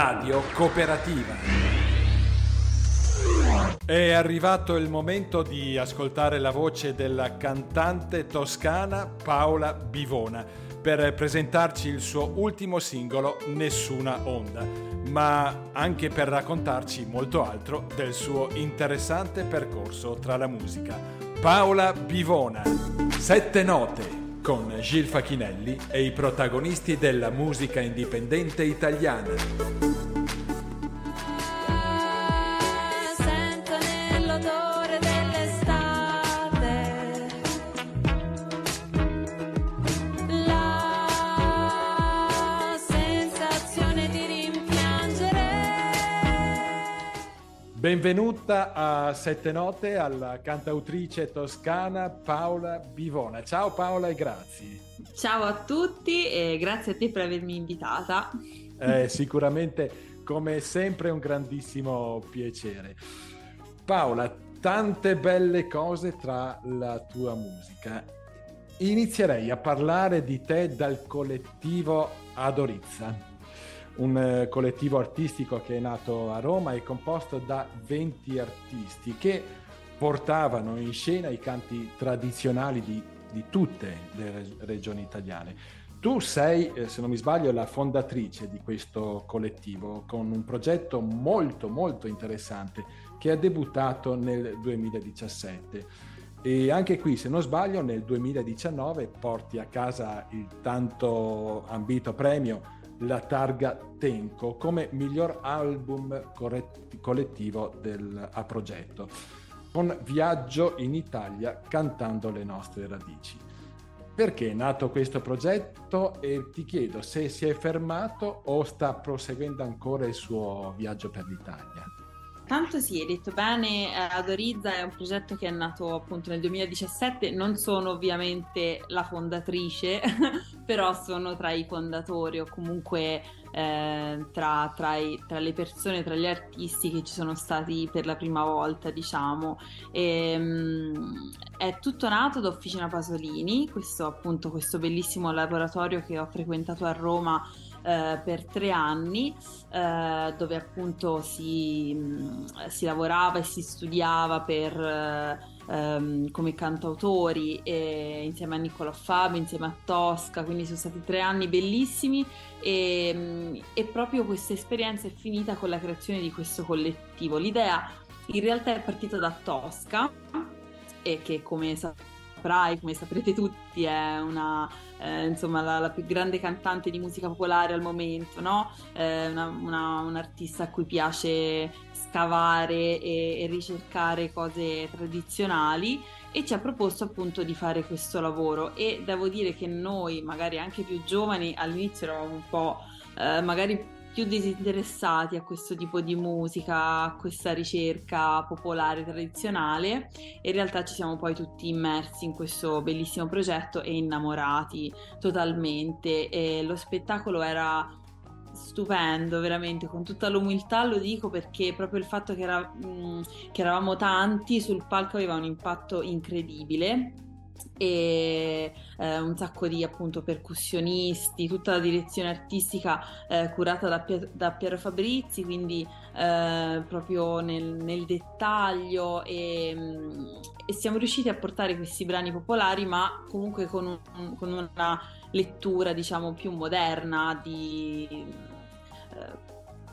Speaker 1: Radio Cooperativa. È arrivato il momento di ascoltare la voce della cantante toscana Paola Bivona per presentarci il suo ultimo singolo Nessuna Onda, ma anche per raccontarci molto altro del suo interessante percorso tra la musica. Paola Bivona, Sette Note con Gil Facchinelli e i protagonisti della musica indipendente italiana. Benvenuta a Sette Note alla cantautrice toscana Paola Bivona. Ciao Paola e grazie.
Speaker 8: Ciao a tutti e grazie a te per avermi invitata.
Speaker 1: Eh, sicuramente come sempre un grandissimo piacere. Paola, tante belle cose tra la tua musica. Inizierei a parlare di te dal collettivo Adorizza un eh, collettivo artistico che è nato a Roma e composto da 20 artisti che portavano in scena i canti tradizionali di, di tutte le regioni italiane. Tu sei, eh, se non mi sbaglio, la fondatrice di questo collettivo con un progetto molto molto interessante che è debuttato nel 2017. E anche qui, se non sbaglio, nel 2019 porti a casa il tanto ambito premio la targa Tenco come miglior album corretti, collettivo del, a progetto, con Viaggio in Italia cantando le nostre radici. Perché è nato questo progetto e ti chiedo se si è fermato o sta proseguendo ancora il suo viaggio per l'Italia.
Speaker 8: Tanto sì, hai detto bene, eh, Adorizza è un progetto che è nato appunto nel 2017, non sono ovviamente la fondatrice, <laughs> però sono tra i fondatori o comunque eh, tra, tra, i, tra, le persone, tra gli artisti che ci sono stati per la prima volta, diciamo. E, um, è tutto nato da Officina Pasolini, questo appunto questo bellissimo laboratorio che ho frequentato a Roma eh, per tre anni eh, dove appunto si, mm, si, lavorava e si studiava per, eh, ehm, come cantautori insieme a Niccolò Fabio, insieme a Tosca, quindi sono stati tre anni bellissimi e, mm, e proprio questa esperienza è finita con la creazione di questo collettivo. L'idea in realtà è partita da Tosca e che come saprai, come saprete tutti, è una eh, insomma la, la, più grande cantante di musica popolare al momento, no? eh, una, una, un'artista a cui piace scavare e, e, ricercare cose tradizionali e ci ha proposto appunto di fare questo lavoro e devo dire che noi magari anche più giovani all'inizio eravamo un po' eh, magari più disinteressati a questo tipo di musica, a questa ricerca popolare tradizionale. E in realtà ci siamo poi tutti immersi in questo bellissimo progetto e innamorati totalmente. E lo spettacolo era stupendo veramente. Con tutta l'umiltà lo dico perché proprio il fatto che, era, mm, che eravamo tanti sul palco aveva un impatto incredibile e eh, un sacco di appunto percussionisti, tutta la direzione artistica eh, curata da, da, Piero Fabrizi, quindi eh, proprio nel, nel dettaglio e, e, siamo riusciti a portare questi brani popolari ma comunque con, un, con una lettura diciamo più moderna di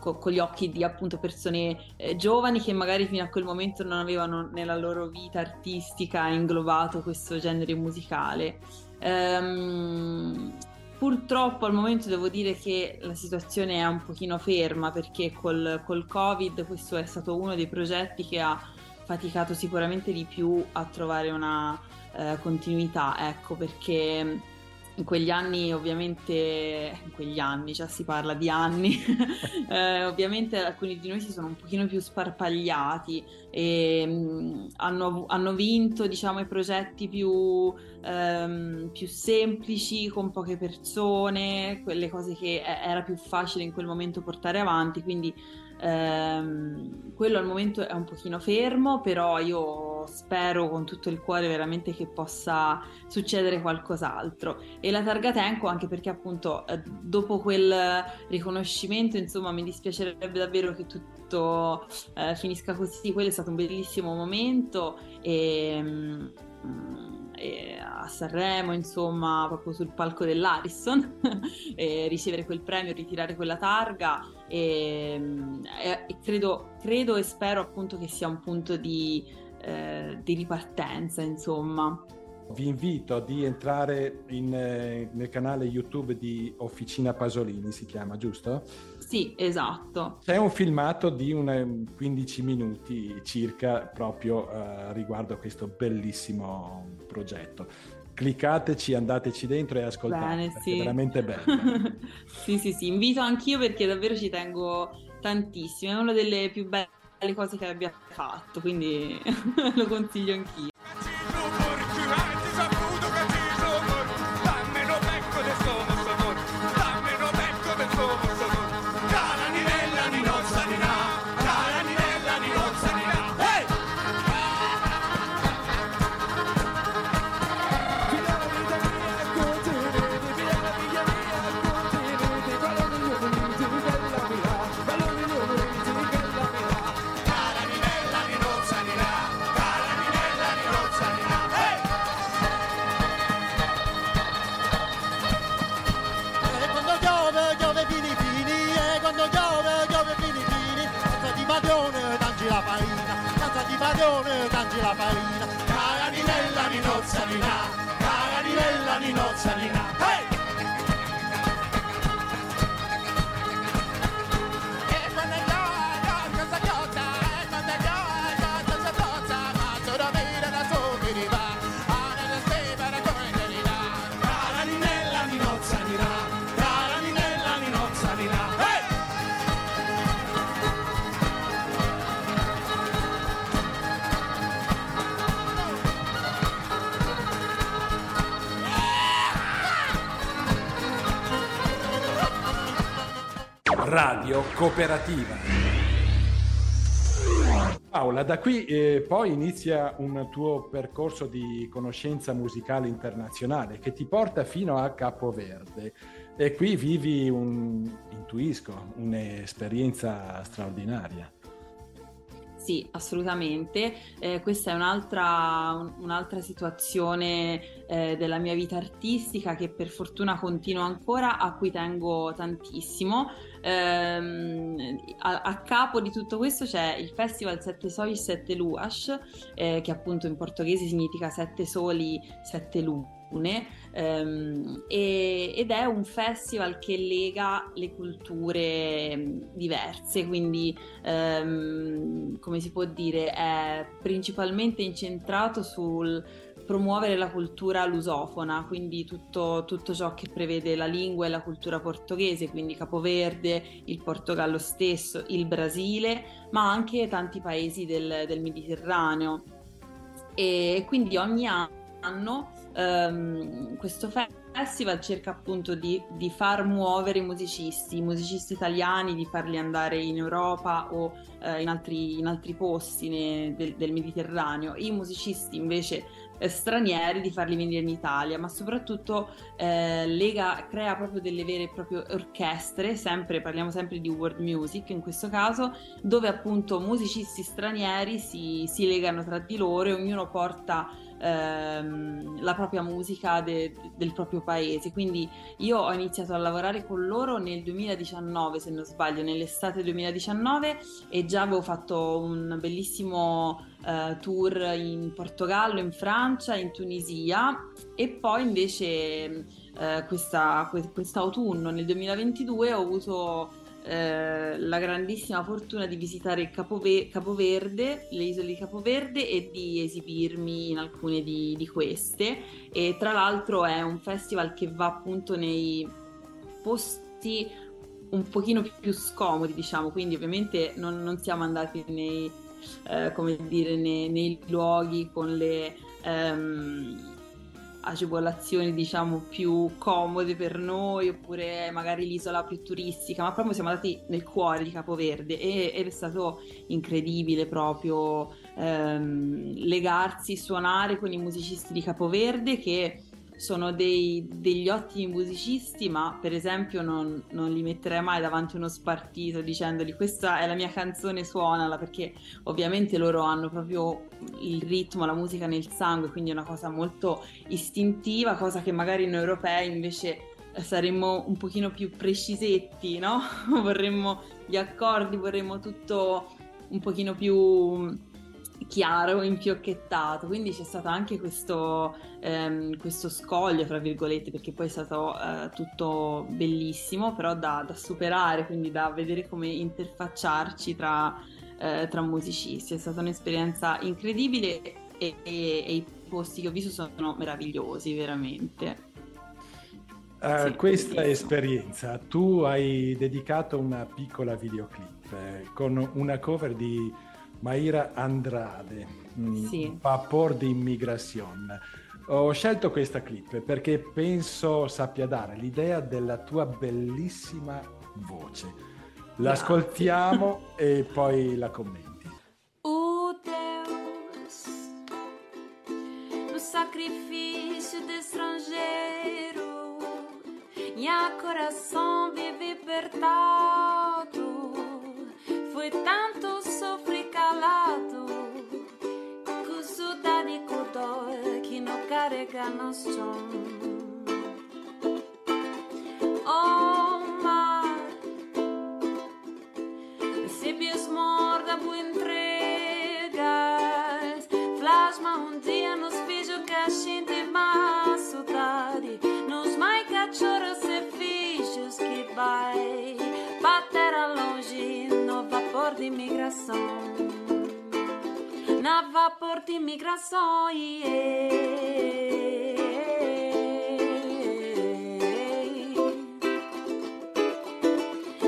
Speaker 8: co- con gli occhi di appunto persone eh, giovani che magari fino a quel momento non avevano nella loro vita artistica inglobato questo genere musicale. Ehm, purtroppo al momento devo dire che la situazione è un pochino ferma perché col, col Covid questo è stato uno dei progetti che ha faticato sicuramente di più a trovare una eh, continuità, ecco perché in quegli anni ovviamente, in quegli anni, già si parla di anni, <laughs> eh, ovviamente alcuni di noi si sono un pochino più sparpagliati e mh, mm, hanno, hanno, vinto diciamo i progetti più, ehm, più, semplici con poche persone, quelle cose che era più facile in quel momento portare avanti, quindi Ehm, quello al momento è un pochino fermo, però io spero con tutto il cuore veramente che possa succedere qualcos'altro. E la targa Tenco, anche perché appunto eh, dopo quel riconoscimento, insomma, mi dispiacerebbe davvero che tutto eh, finisca così. Quello è stato un bellissimo momento e, mm, e a Sanremo, insomma, proprio sul palco dell'Ariston, <laughs> ricevere quel premio, ritirare quella targa e, e credo, credo, e spero appunto che sia un punto di, eh, di ripartenza, insomma.
Speaker 1: Vi invito di entrare in, eh, nel canale YouTube di Officina Pasolini, si chiama, giusto?
Speaker 8: Sì, esatto.
Speaker 1: C'è un filmato di una 15 minuti circa proprio eh, riguardo a questo bellissimo progetto. Cliccateci, andateci dentro e ascoltate, Bene, sì. è veramente bello. <laughs>
Speaker 8: sì, sì, sì, invito anch'io perché davvero ci tengo tantissimo, è una delle più belle cose che abbia fatto, quindi <laughs> lo consiglio anch'io.
Speaker 9: farina, cara di lella di nozza di là, cara di lella di nozza di là.
Speaker 1: Radio Cooperativa. Paola, da qui eh, poi inizia un tuo percorso di conoscenza musicale internazionale che ti porta fino a Capoverde e qui vivi un, intuisco, un'esperienza straordinaria.
Speaker 8: Sì, assolutamente. Eh, questa è un'altra, un'altra situazione eh, della mia vita artistica che per fortuna continua ancora, a cui tengo tantissimo. Eh, a, a, capo di tutto questo c'è il festival Sette Soli, Sette Luas, eh, che appunto in portoghese significa Sette Soli, Sette Lune. Ehm, e, ed è un festival che lega le culture ehm, diverse, quindi ehm, come si può dire è principalmente incentrato sul promuovere la cultura lusofona, quindi tutto, tutto, ciò che prevede la lingua e la cultura portoghese, quindi Capoverde, il Portogallo stesso, il Brasile, ma anche tanti paesi del, del Mediterraneo. E quindi ogni anno um, questo festival cerca appunto di, di, far muovere i musicisti, i musicisti italiani, di farli andare in Europa o uh, in, altri, in, altri, posti ne, del, del, Mediterraneo, i musicisti invece eh, stranieri di farli venire in Italia, ma soprattutto eh, lega, crea proprio delle vere e proprie orchestre, sempre, parliamo sempre di world music in questo caso, dove appunto musicisti stranieri si, si legano tra di loro e ognuno porta ehm, la propria musica de, del proprio paese. Quindi io ho iniziato a lavorare con loro nel 2019, se non sbaglio, nell'estate 2019 e già avevo fatto un bellissimo eh, tour in Portogallo, in Francia, in Tunisia e poi invece eh, questa, quest'autunno nel 2022 ho avuto eh, la grandissima fortuna di visitare Capove- Capoverde, le isole di Capoverde e di esibirmi in alcune di, di, queste. E tra l'altro è un festival che va appunto nei posti un pochino più scomodi, diciamo, quindi ovviamente non, non siamo andati nei, eh, dire, nei, nei luoghi con le... Um, agevolazioni diciamo più comode per noi oppure magari l'isola più turistica ma proprio siamo andati nel cuore di Capoverde e, ed è stato incredibile proprio ehm, legarsi, suonare con i musicisti di Capoverde che sono dei, degli ottimi musicisti, ma per esempio non, non, li metterei mai davanti a uno spartito dicendogli questa è la mia canzone, suonala, perché ovviamente loro hanno proprio il ritmo, la musica nel sangue, quindi è una cosa molto istintiva, cosa che magari noi europei invece saremmo un pochino più precisetti, no? <laughs> vorremmo gli accordi, vorremmo tutto un pochino più chiaro, infiocchettato, quindi c'è stato anche questo, ehm, questo scoglio, tra virgolette, perché poi è stato eh, tutto bellissimo, però da, da, superare, quindi da vedere come interfacciarci tra, eh, tra musicisti. È stata un'esperienza incredibile e, e, e, i posti che ho visto sono meravigliosi, veramente.
Speaker 1: Uh, sì, questa esperienza, tu hai dedicato una piccola videoclip eh, con una cover di Maira Andrade, mm, sì. Vapor di Immigrazione. Ho scelto questa clip perché penso sappia dare l'idea della tua bellissima voce. L'ascoltiamo <laughs> e poi la commenti.
Speaker 10: Oh Deus, no sacrifício de estrangeiro, minha coração vive apertado. Foi tanto Calado calato Cussuta di codor che non carica non Oh ma Se pies morda por entregas Flasma um dia nos fijo que a gente vapor de imigração. Na vapor de imigração, yeah.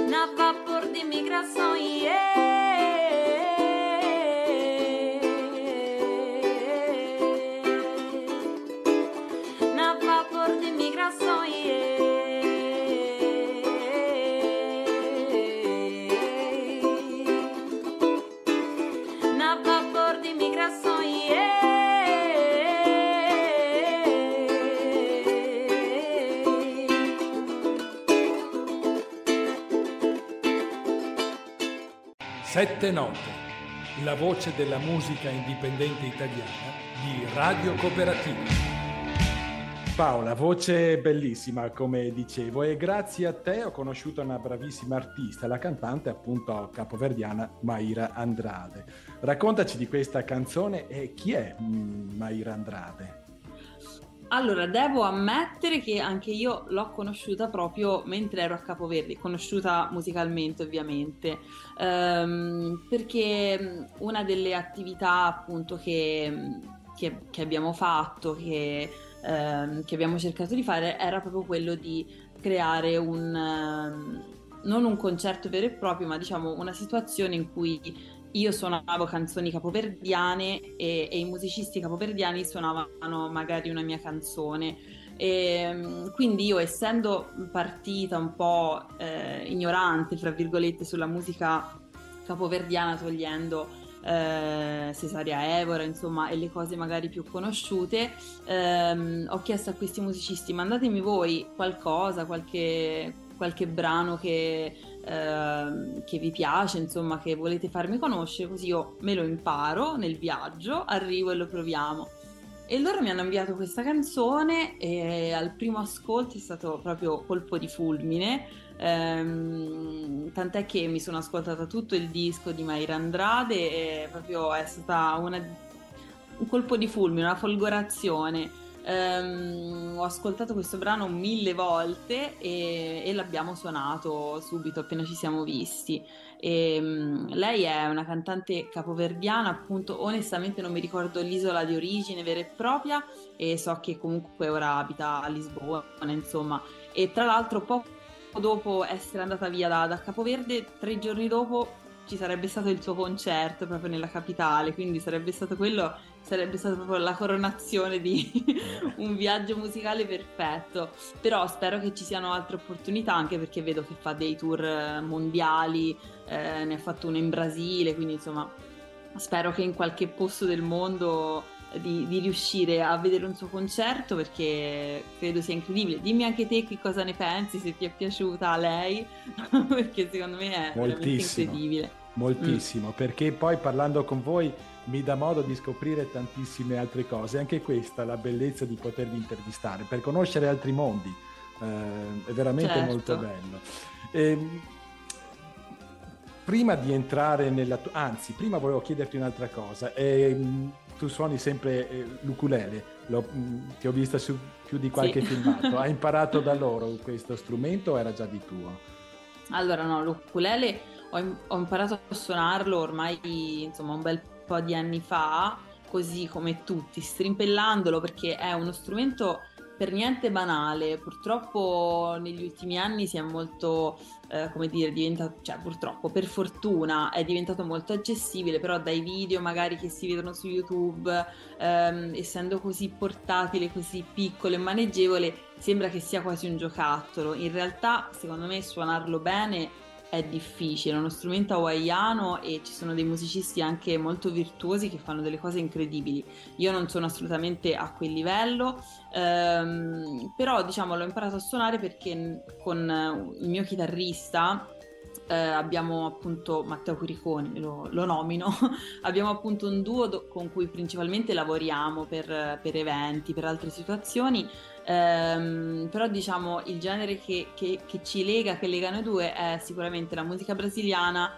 Speaker 10: Na vapor de imigração, yeah.
Speaker 1: Sette note, la voce della musica indipendente italiana di Radio Cooperativa. Paola, voce bellissima come dicevo e grazie a te ho conosciuto una bravissima artista, la cantante appunto capoverdiana Maira Andrade. Raccontaci di questa canzone e chi è mm, Maira Andrade?
Speaker 8: Allora, devo ammettere che anche io l'ho conosciuta proprio mentre ero a Capoverdi, conosciuta musicalmente ovviamente, ehm, perché una delle attività appunto che, che, che abbiamo fatto, che, ehm, che, abbiamo cercato di fare, era proprio quello di creare un... Um, non un concerto vero e proprio, ma diciamo una situazione in cui io suonavo canzoni capoverdiane e, e, i musicisti capoverdiani suonavano magari una mia canzone. E, ehm, quindi io essendo partita un po' eh, ignorante, fra virgolette, sulla musica capoverdiana, togliendo eh, Cesaria Evora, insomma, e le cose magari più conosciute, ehm, ho chiesto a questi musicisti, mandatemi voi qualcosa, qualche, qualche brano che Ehm, che vi piace, insomma, che volete farmi conoscere, così io me lo imparo nel viaggio, arrivo e lo proviamo. E loro mi hanno inviato questa canzone e al primo ascolto è stato proprio colpo di fulmine, ehm, tant'è che mi sono ascoltata tutto il disco di Maira Andrade e proprio è stata una, un colpo di fulmine, una folgorazione Um, ho ascoltato questo brano mille volte e, e, l'abbiamo suonato subito appena ci siamo visti. E, um, lei è una cantante capoverdiana, appunto, onestamente non mi ricordo l'isola di origine vera e propria e so che comunque ora abita a Lisbona, insomma. E tra l'altro poco dopo essere andata via da, da Capoverde, tre giorni dopo ci sarebbe stato il suo concerto proprio nella capitale, quindi sarebbe stato quello, sarebbe stata proprio la coronazione di <laughs> un viaggio musicale perfetto. Però spero che ci siano altre opportunità, anche perché vedo che fa dei tour eh, mondiali, eh, ne ha fatto uno in Brasile, quindi insomma spero che in qualche posto del mondo di, di, riuscire a vedere un suo concerto perché credo sia incredibile. Dimmi anche te che cosa ne pensi, se ti è piaciuta lei, <laughs> perché secondo me è Moltissimo. incredibile.
Speaker 1: Moltissimo, mm. perché poi parlando con voi mi dà modo di scoprire tantissime altre cose, anche questa la bellezza di potervi intervistare, per conoscere altri mondi, eh, è veramente certo. molto bello. E, ehm, prima di entrare nella... anzi, prima volevo chiederti un'altra cosa. Eh, tu suoni sempre eh, l'ukulele, L'ho, mh, mm, ti ho vista su più di qualche sì. filmato. <laughs> Hai imparato da loro questo strumento o era già di tuo?
Speaker 8: Allora no, l'ukulele ho, ho imparato a suonarlo ormai insomma un bel po' di anni fa, così come tutti, strimpellandolo perché è uno strumento per niente banale. Purtroppo negli ultimi anni si è molto, eh, come dire, diventato, cioè purtroppo, per fortuna è diventato molto accessibile, però dai video magari che si vedono su YouTube, ehm, essendo così portatile, così piccolo e maneggevole, sembra che sia quasi un giocattolo. In realtà, secondo me, suonarlo bene è difficile, è uno strumento hawaiano e ci sono dei musicisti anche molto virtuosi che fanno delle cose incredibili. Io non sono assolutamente a quel livello, ehm, però diciamo l'ho imparato a suonare perché con il mio chitarrista eh, abbiamo appunto Matteo Curiconi, lo, lo nomino, <laughs> abbiamo appunto un duo do- con cui principalmente lavoriamo per, per eventi, per altre situazioni. Ehm, però diciamo il genere che, che, che ci lega, che lega noi due è sicuramente la musica brasiliana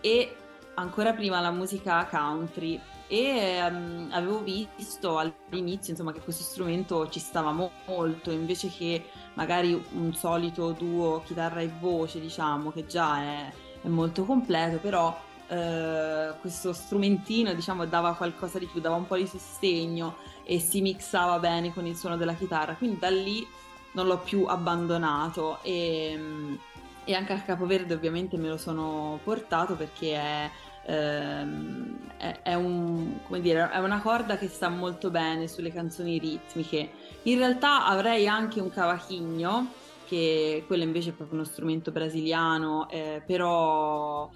Speaker 8: e ancora prima la musica country e um, avevo visto all'inizio insomma che questo strumento ci stava mo- molto invece che magari un solito duo chitarra e voce diciamo che già è, è molto completo però eh, questo strumentino diciamo dava qualcosa di più dava un po' di sostegno e si mixava bene con il suono della chitarra, quindi da lì non l'ho più abbandonato e, e anche al Capoverde ovviamente me lo sono portato perché è, ehm, è, è, un, dire, è una corda che sta molto bene sulle canzoni ritmiche. In realtà avrei anche un cavachigno, che quello invece è proprio uno strumento brasiliano, eh, però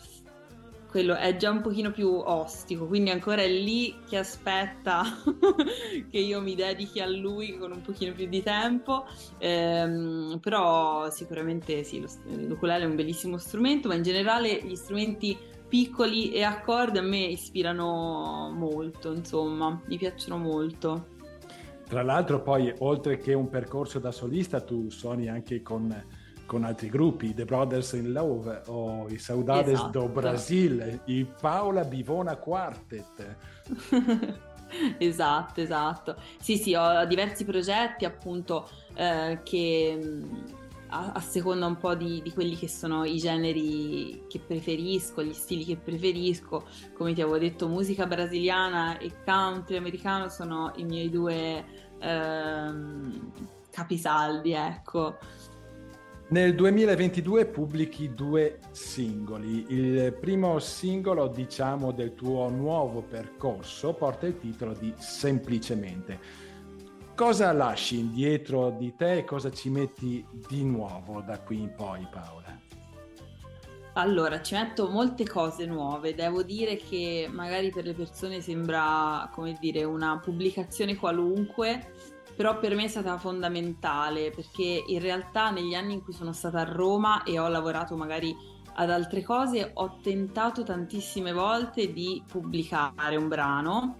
Speaker 8: quello è già un pochino più ostico, quindi ancora è lì che aspetta <laughs> che io mi dedichi a lui con un pochino più di tempo, ehm, però sicuramente sì, l'ukulele è un bellissimo strumento, ma in generale gli strumenti piccoli e a corde a me ispirano molto, insomma, mi piacciono molto.
Speaker 1: Tra l'altro poi, oltre che un percorso da solista, tu suoni anche con con altri gruppi, The Brothers in Love o i Saudades esatto. do Brasil, i Paola Bivona Quartet. <laughs>
Speaker 8: esatto, esatto. Sì, sì, ho diversi progetti appunto eh, che a, a, seconda un po' di, di, quelli che sono i generi che preferisco, gli stili che preferisco, come ti avevo detto, musica brasiliana e country americano sono i miei due ehm, capisaldi, ecco.
Speaker 1: Nel 2022 pubblichi due singoli. Il primo singolo, diciamo, del tuo nuovo percorso porta il titolo di Semplicemente. Cosa lasci indietro di te e cosa ci metti di nuovo da qui in poi, Paola?
Speaker 8: Allora, ci metto molte cose nuove. Devo dire che magari per le persone sembra, come dire, una pubblicazione qualunque, però per me è stata fondamentale perché in realtà negli anni in cui sono stata a Roma e ho lavorato magari ad altre cose ho tentato tantissime volte di pubblicare un brano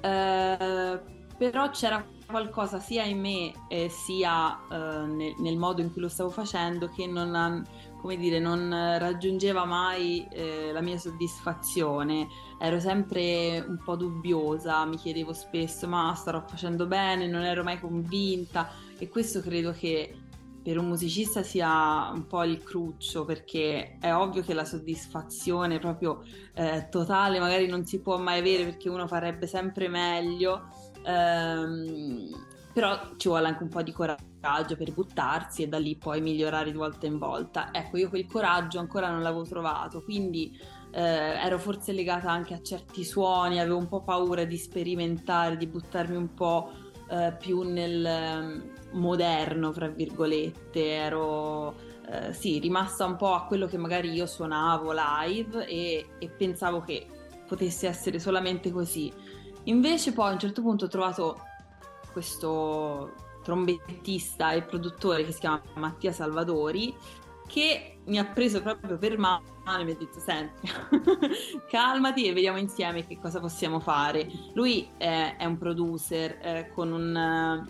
Speaker 8: eh, però c'era qualcosa sia in me eh, sia eh, nel, nel, modo in cui lo stavo facendo che non, come dire, non raggiungeva mai eh, la mia soddisfazione, ero sempre un po' dubbiosa, mi chiedevo spesso ma starò facendo bene, non ero mai convinta e questo credo che per un musicista sia un po' il cruccio perché è ovvio che la soddisfazione proprio eh, totale magari non si può mai avere perché uno farebbe sempre meglio. Ehm, però ci vuole anche un po' di coraggio per buttarsi e da lì poi migliorare di volta in volta. Ecco, io quel coraggio ancora non l'avevo trovato, quindi eh, ero forse legata anche a certi suoni, avevo un po' paura di sperimentare, di buttarmi un po' eh, più nel ehm, moderno, fra virgolette, ero eh, sì, rimasta un po' a quello che magari io suonavo live e, e pensavo che potesse essere solamente così. Invece poi a un certo punto ho trovato questo trombettista e produttore che si chiama Mattia Salvadori che mi ha preso proprio per mano e mi ha detto senti <laughs> calmati e vediamo insieme che cosa possiamo fare. Lui è, è un producer eh, con, un,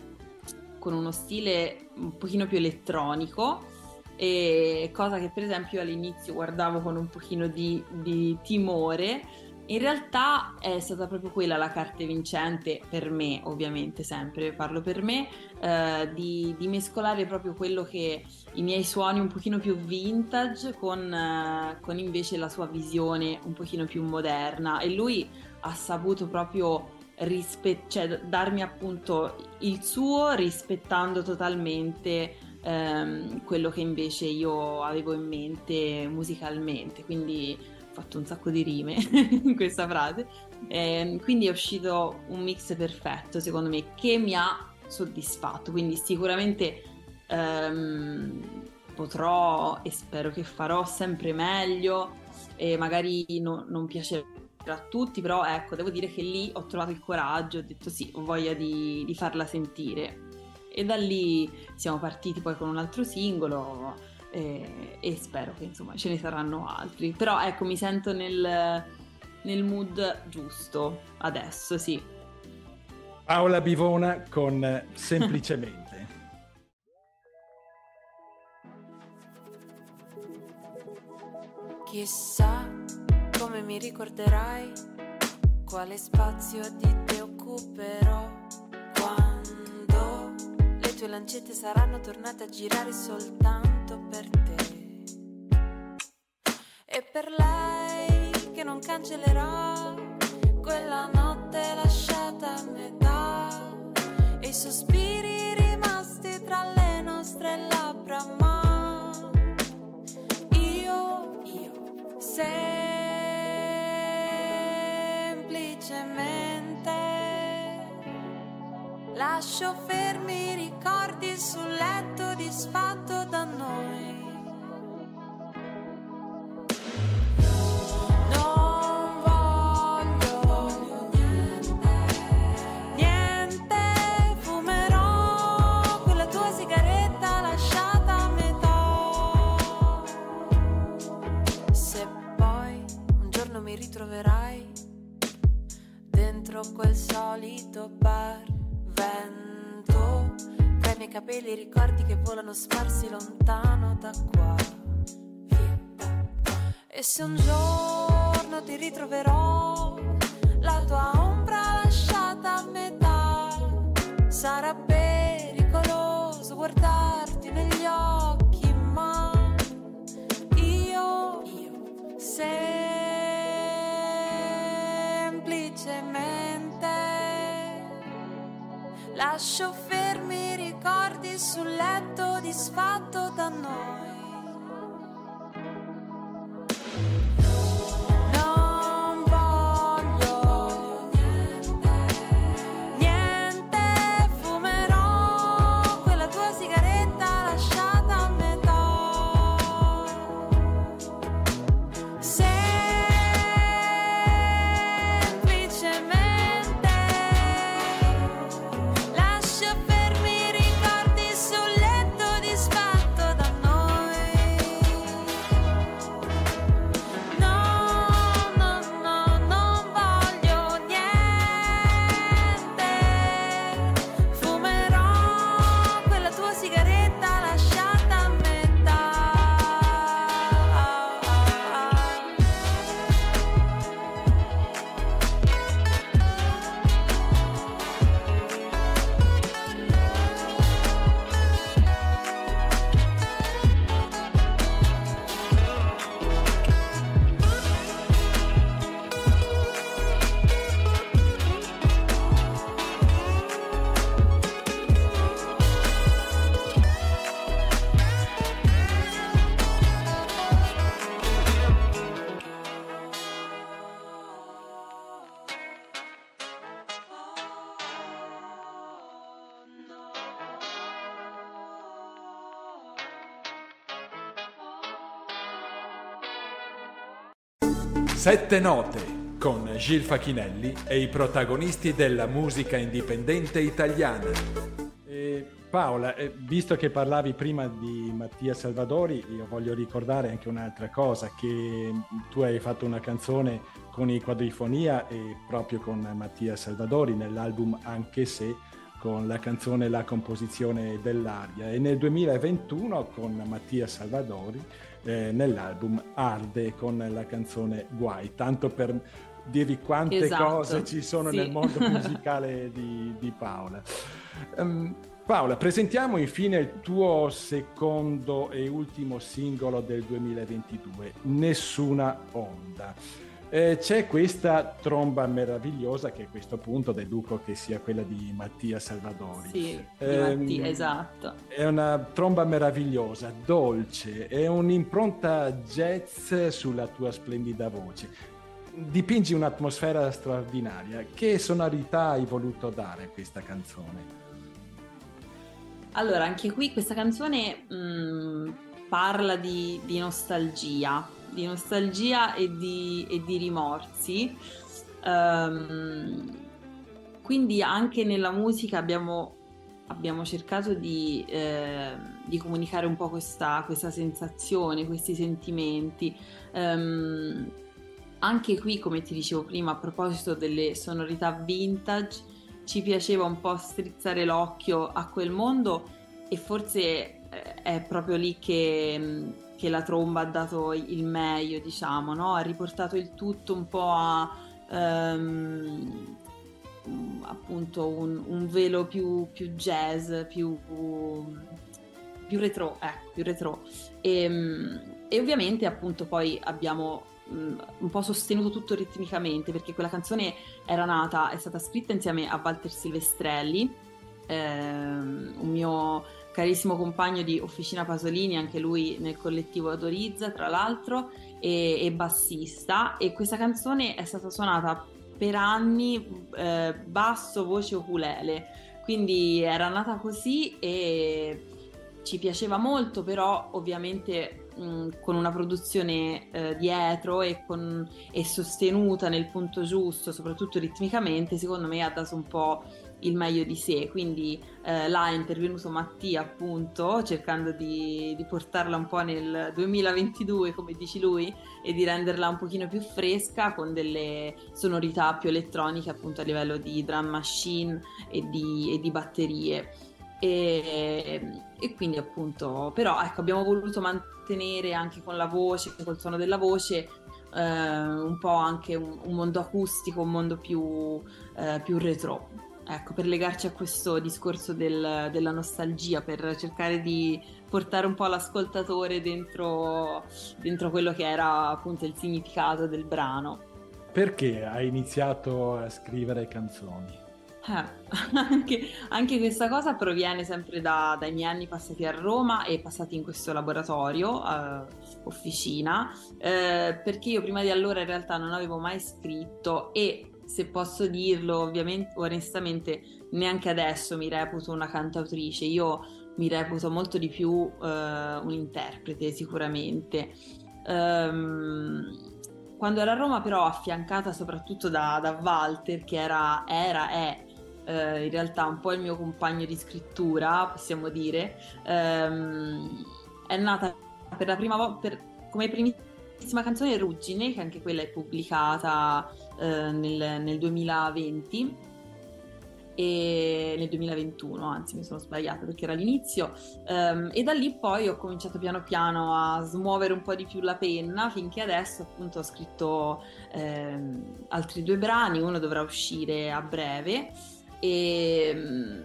Speaker 8: con uno stile un pochino più elettronico e cosa che per esempio all'inizio guardavo con un pochino di, di timore in realtà è stata proprio quella la carta vincente per me, ovviamente sempre parlo per me, eh, di, di, mescolare proprio quello che i miei suoni un pochino più vintage con, eh, con invece la sua visione un pochino più moderna. E lui ha saputo proprio rispe- cioè, darmi appunto il suo rispettando totalmente ehm, quello che invece io avevo in mente musicalmente, quindi fatto un sacco di rime <laughs> in questa frase. E ehm, quindi è uscito un mix perfetto, secondo me, che mi ha soddisfatto. Quindi sicuramente ehm, potrò e spero che farò sempre meglio e magari no, non piacerà a tutti, però ecco, devo dire che lì ho trovato il coraggio, ho detto sì, ho voglia di, di farla sentire. E da lì siamo partiti poi con un altro singolo e, e spero che insomma ce ne saranno altri. Però ecco, mi sento nel, nel mood giusto adesso, sì.
Speaker 1: Paola Bivona con Semplicemente. <laughs>
Speaker 10: Chissà come mi ricorderai, quale spazio di te occuperò quando le tue lancette saranno tornate a girare soltanto per te. E per lei che non cancellerà quella notte lasciata a metà. E i sospiri rimasti tra le nostre labbra ma lascio fermi i ricordi sul letto disfatto da noi
Speaker 1: Sette note con Gil Facchinelli e i protagonisti della musica indipendente italiana. E Paola, eh, visto che parlavi prima di Mattia Salvadori, io voglio ricordare anche un'altra cosa, che tu hai fatto una canzone con i quadrifonia e proprio con Mattia Salvadori nell'album Anche se con la canzone La composizione dell'aria e nel 2021 con Mattia Salvadori eh, nell'album Arde con la canzone Guai, tanto per dirvi quante
Speaker 8: Esatto,
Speaker 1: cose ci sono
Speaker 8: sì.
Speaker 1: nel mondo <laughs> musicale di, di Paola. Ehm, Paola, presentiamo infine il tuo secondo e ultimo singolo del 2022, Nessuna onda. Eh, c'è questa tromba meravigliosa che a questo punto deduco che sia quella di Mattia Salvadori.
Speaker 8: Sì,
Speaker 1: Ehm,
Speaker 8: Mattia, esatto.
Speaker 1: È una tromba meravigliosa, dolce, è un'impronta jazz sulla tua splendida voce. Dipingi un'atmosfera straordinaria. Che sonorità hai voluto dare a questa canzone?
Speaker 8: Allora, anche qui questa canzone mh, parla di, di nostalgia, di nostalgia e di, e di rimorsi. Ehm, quindi anche nella musica abbiamo, abbiamo cercato di, eh, di comunicare un po' questa, questa sensazione, questi sentimenti. Ehm, anche qui, come ti dicevo prima, a proposito delle sonorità vintage, ci piaceva un po' strizzare l'occhio a quel mondo e forse eh, è proprio lì che, che la tromba ha dato il meglio, diciamo, no? Ha riportato il tutto un po' a ehm, mm, appunto un, un velo più, più jazz, più, più retro, ecco, più retro. E, mh, e ovviamente appunto poi abbiamo mh, un po' sostenuto tutto ritmicamente perché quella canzone era nata, è stata scritta insieme a Walter Silvestrelli, ehm, un mio carissimo compagno di Officina Pasolini, anche lui nel collettivo Adorizza, tra l'altro, e, e bassista. E questa canzone è stata suonata per anni eh, basso, voce, ukulele. Quindi era nata così e ci piaceva molto, però ovviamente con una produzione eh, dietro e, con, e sostenuta nel punto giusto, soprattutto ritmicamente, secondo me ha dato un po' il meglio di sé. Quindi eh, là è intervenuto Mattia, appunto, cercando di, di portarla un po' nel 2022, come dici lui, e di renderla un pochino più fresca con delle sonorità più elettroniche, appunto a livello di drum machine e di, e di batterie. E, e quindi appunto, però ecco, abbiamo voluto mantenere anche con la voce, col suono della voce, eh, un po' anche un, un mondo acustico, un mondo più, eh, più retro. Ecco, per legarci a questo discorso del- della nostalgia, per cercare di portare un po' l'ascoltatore dentro, dentro quello che era appunto il significato del brano.
Speaker 1: Perché hai iniziato a scrivere canzoni?
Speaker 8: Eh, <laughs> anche, anche questa cosa proviene sempre da- dai miei anni passati a Roma e passati in questo laboratorio, eh, officina, eh, perché io prima di allora in realtà non avevo mai scritto e se posso dirlo ovviamente onestamente neanche adesso mi reputo una cantautrice, io mi reputo molto di più eh, un interprete sicuramente. Ehm, quando ero a Roma però affiancata soprattutto da, da Walter che era, era, è eh, in realtà un po' il mio compagno di scrittura, possiamo dire, ehm, è nata per la prima volta come primissima canzone Ruggine, che anche quella è pubblicata eh, nel, nel 2020 e nel 2021, anzi mi sono sbagliata perché era l'inizio, ehm, e da lì poi ho cominciato piano piano a smuovere un po' di più la penna finché adesso appunto ho scritto ehm, altri due brani, uno dovrà uscire a breve e mm,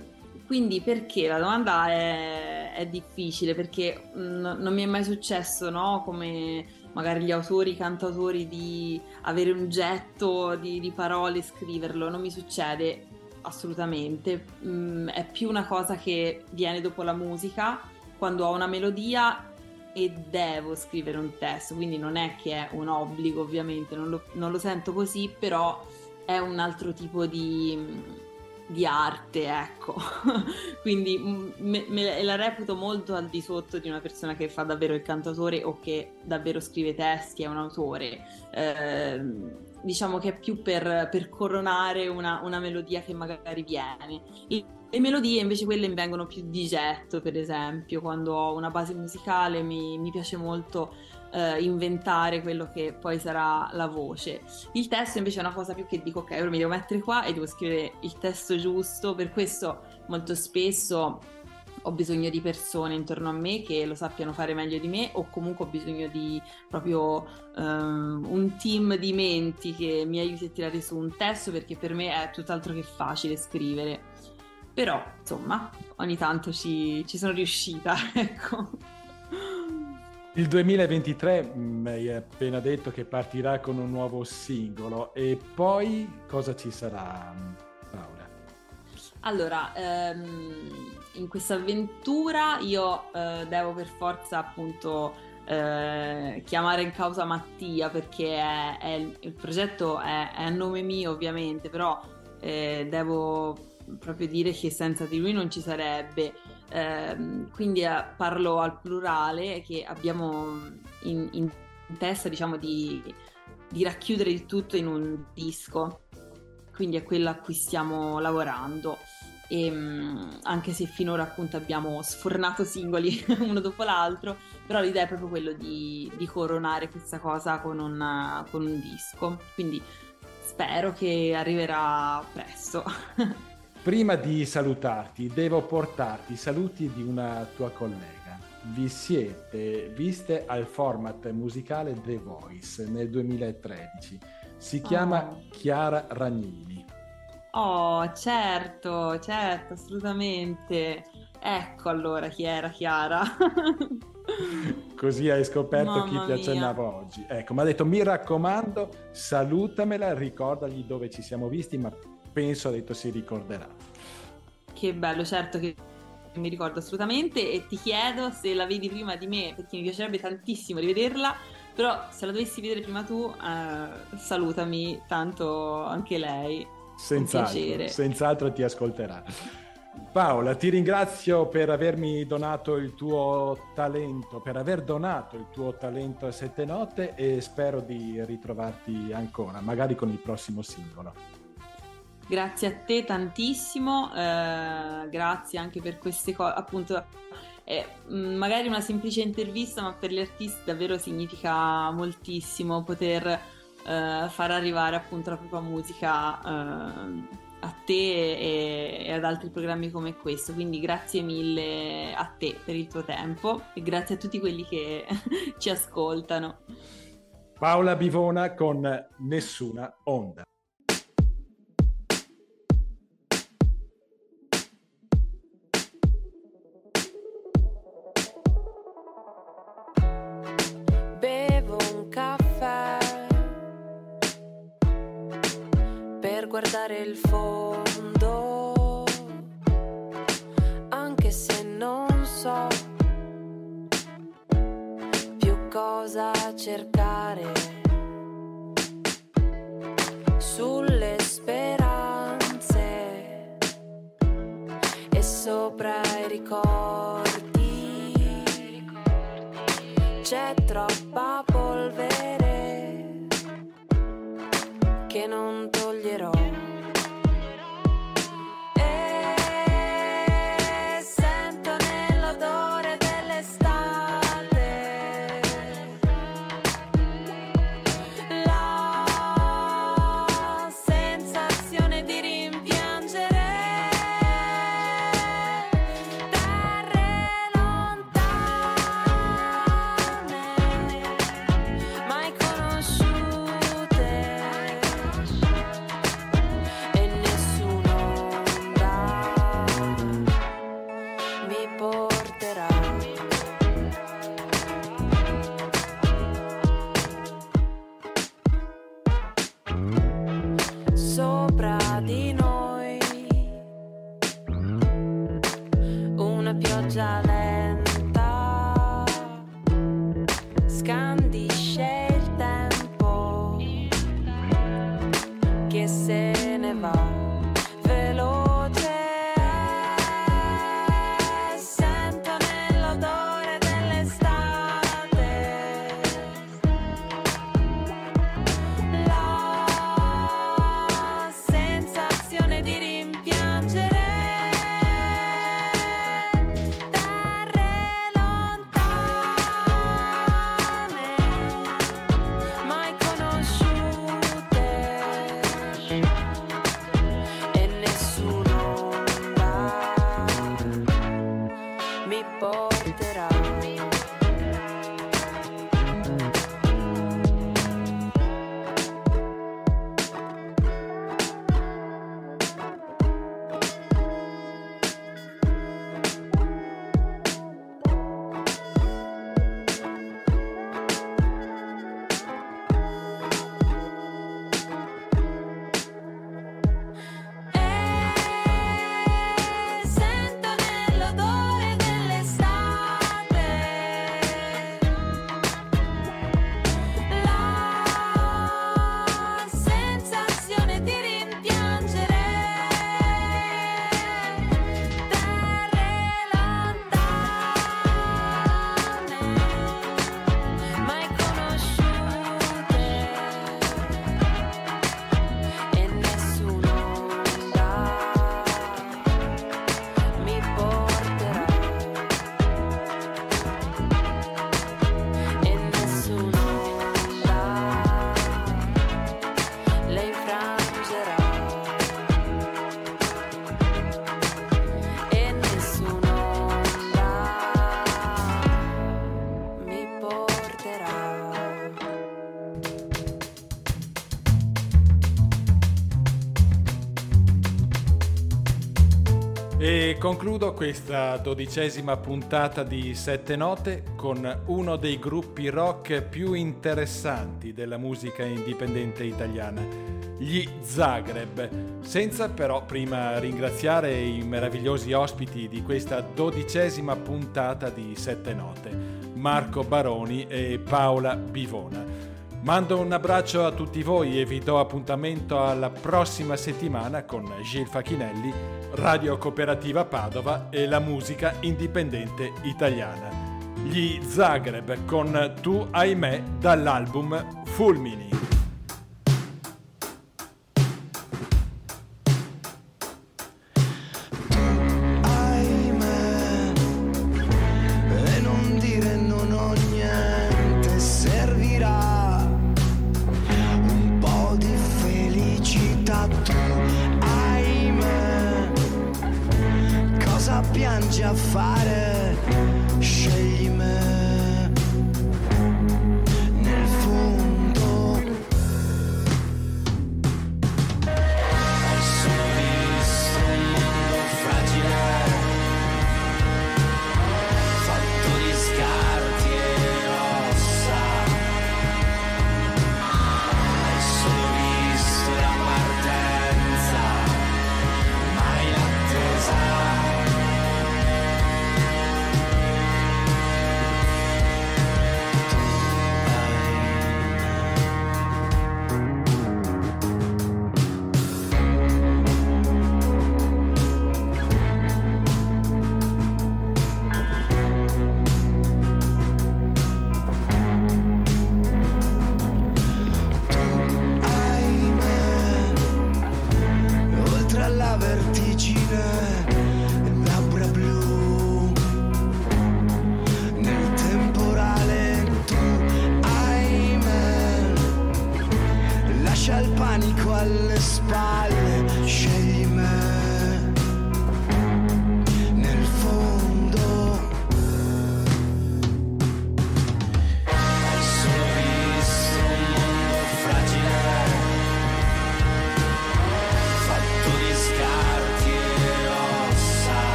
Speaker 8: quindi perché? La domanda è, è difficile perché mm, non mi è mai successo, no? Come magari gli autori, i cantautori, di avere un getto di, di parole e scriverlo, non mi succede assolutamente. Mm, è più una cosa che viene dopo la musica, quando ho una melodia e devo scrivere un testo, quindi non è che è un obbligo ovviamente, non lo, non lo sento così, però è un altro tipo di di arte, ecco. <laughs> Quindi mm, me, me, la reputo molto al di sotto di una persona che fa davvero il cantatore o che davvero scrive testi, è un autore. Eh, diciamo che è più per, per coronare una, una, melodia che magari viene. Le melodie invece quelle mi vengono più di getto, per esempio, quando ho una base musicale mi, mi piace molto eh, inventare quello che poi sarà la voce. Il testo invece è una cosa più che dico ok, ora mi devo mettere qua e devo scrivere il testo giusto, per questo molto spesso ho bisogno di persone intorno a me che lo sappiano fare meglio di me o comunque ho bisogno di proprio um, un team di menti che mi aiuti a tirare su un testo perché per me è tutt'altro che facile scrivere. Però, insomma, ogni tanto ci, ci sono riuscita, <laughs> ecco.
Speaker 1: Il 2023 mi hai appena detto che partirà con un nuovo singolo e poi cosa ci sarà Paola?
Speaker 8: Allora, ehm, in questa avventura io eh, devo per forza appunto eh, chiamare in causa Mattia perché è, è, il progetto è, è, a nome mio ovviamente, però eh, devo proprio dire che senza di lui non ci sarebbe. Ehm, quindi eh, parlo al plurale che abbiamo in, in testa diciamo di, di, racchiudere il tutto in un disco. Quindi è quello a cui stiamo lavorando. E, ehm, anche se finora appunto abbiamo sfornato singoli <laughs> uno dopo l'altro però l'idea è proprio quello di, di coronare questa cosa con, una, con un disco. Quindi spero che arriverà presto <laughs>
Speaker 1: Prima di salutarti, devo portarti i saluti di una tua collega. Vi siete viste al format musicale The Voice nel 2013. Si chiama oh. Chiara Ragnini.
Speaker 8: Oh, certo, certo, assolutamente. Ecco allora chi era Chiara. <laughs>
Speaker 1: Così hai scoperto Mamma chi ti accennava oggi. Ecco, mi ha detto mi raccomando, salutamela, ricordagli dove ci siamo visti, ma penso ha detto si ricorderà.
Speaker 8: Che bello, certo che mi ricordo assolutamente e ti chiedo se la vedi prima di me perché mi piacerebbe tantissimo rivederla, però se la dovessi vedere prima tu eh, salutami, tanto anche lei.
Speaker 1: Senz'altro, senz'altro ti ascolterà. Paola, ti ringrazio per avermi donato il tuo talento, per aver donato il tuo talento a Sette Note e spero di ritrovarti ancora, magari con il prossimo singolo.
Speaker 8: Grazie a te tantissimo, eh, grazie anche per queste cose, appunto eh, magari una semplice intervista, ma per gli artisti davvero significa moltissimo poter eh, far arrivare appunto la propria musica eh, a te e, e, ad altri programmi come questo. Quindi grazie mille a te per il tuo tempo e grazie a tutti quelli che <laughs> ci ascoltano.
Speaker 1: Paola Bivona con Nessuna Onda.
Speaker 10: Guardare il
Speaker 11: concludo questa dodicesima puntata di Sette Note con uno dei gruppi rock più interessanti della musica indipendente italiana, gli Zagreb, senza però prima ringraziare i meravigliosi ospiti di questa dodicesima puntata di Sette Note, Marco Baroni e Paola Bivona. Mando un abbraccio a tutti voi e vi do appuntamento alla prossima settimana con Gil Facchinelli, Radio Cooperativa Padova e la musica indipendente italiana. Gli Zagreb con Tu ahimè dall'album Fulmini.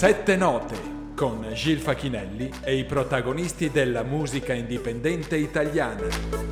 Speaker 11: Sette note con Gil Facchinelli e i protagonisti della musica indipendente italiana.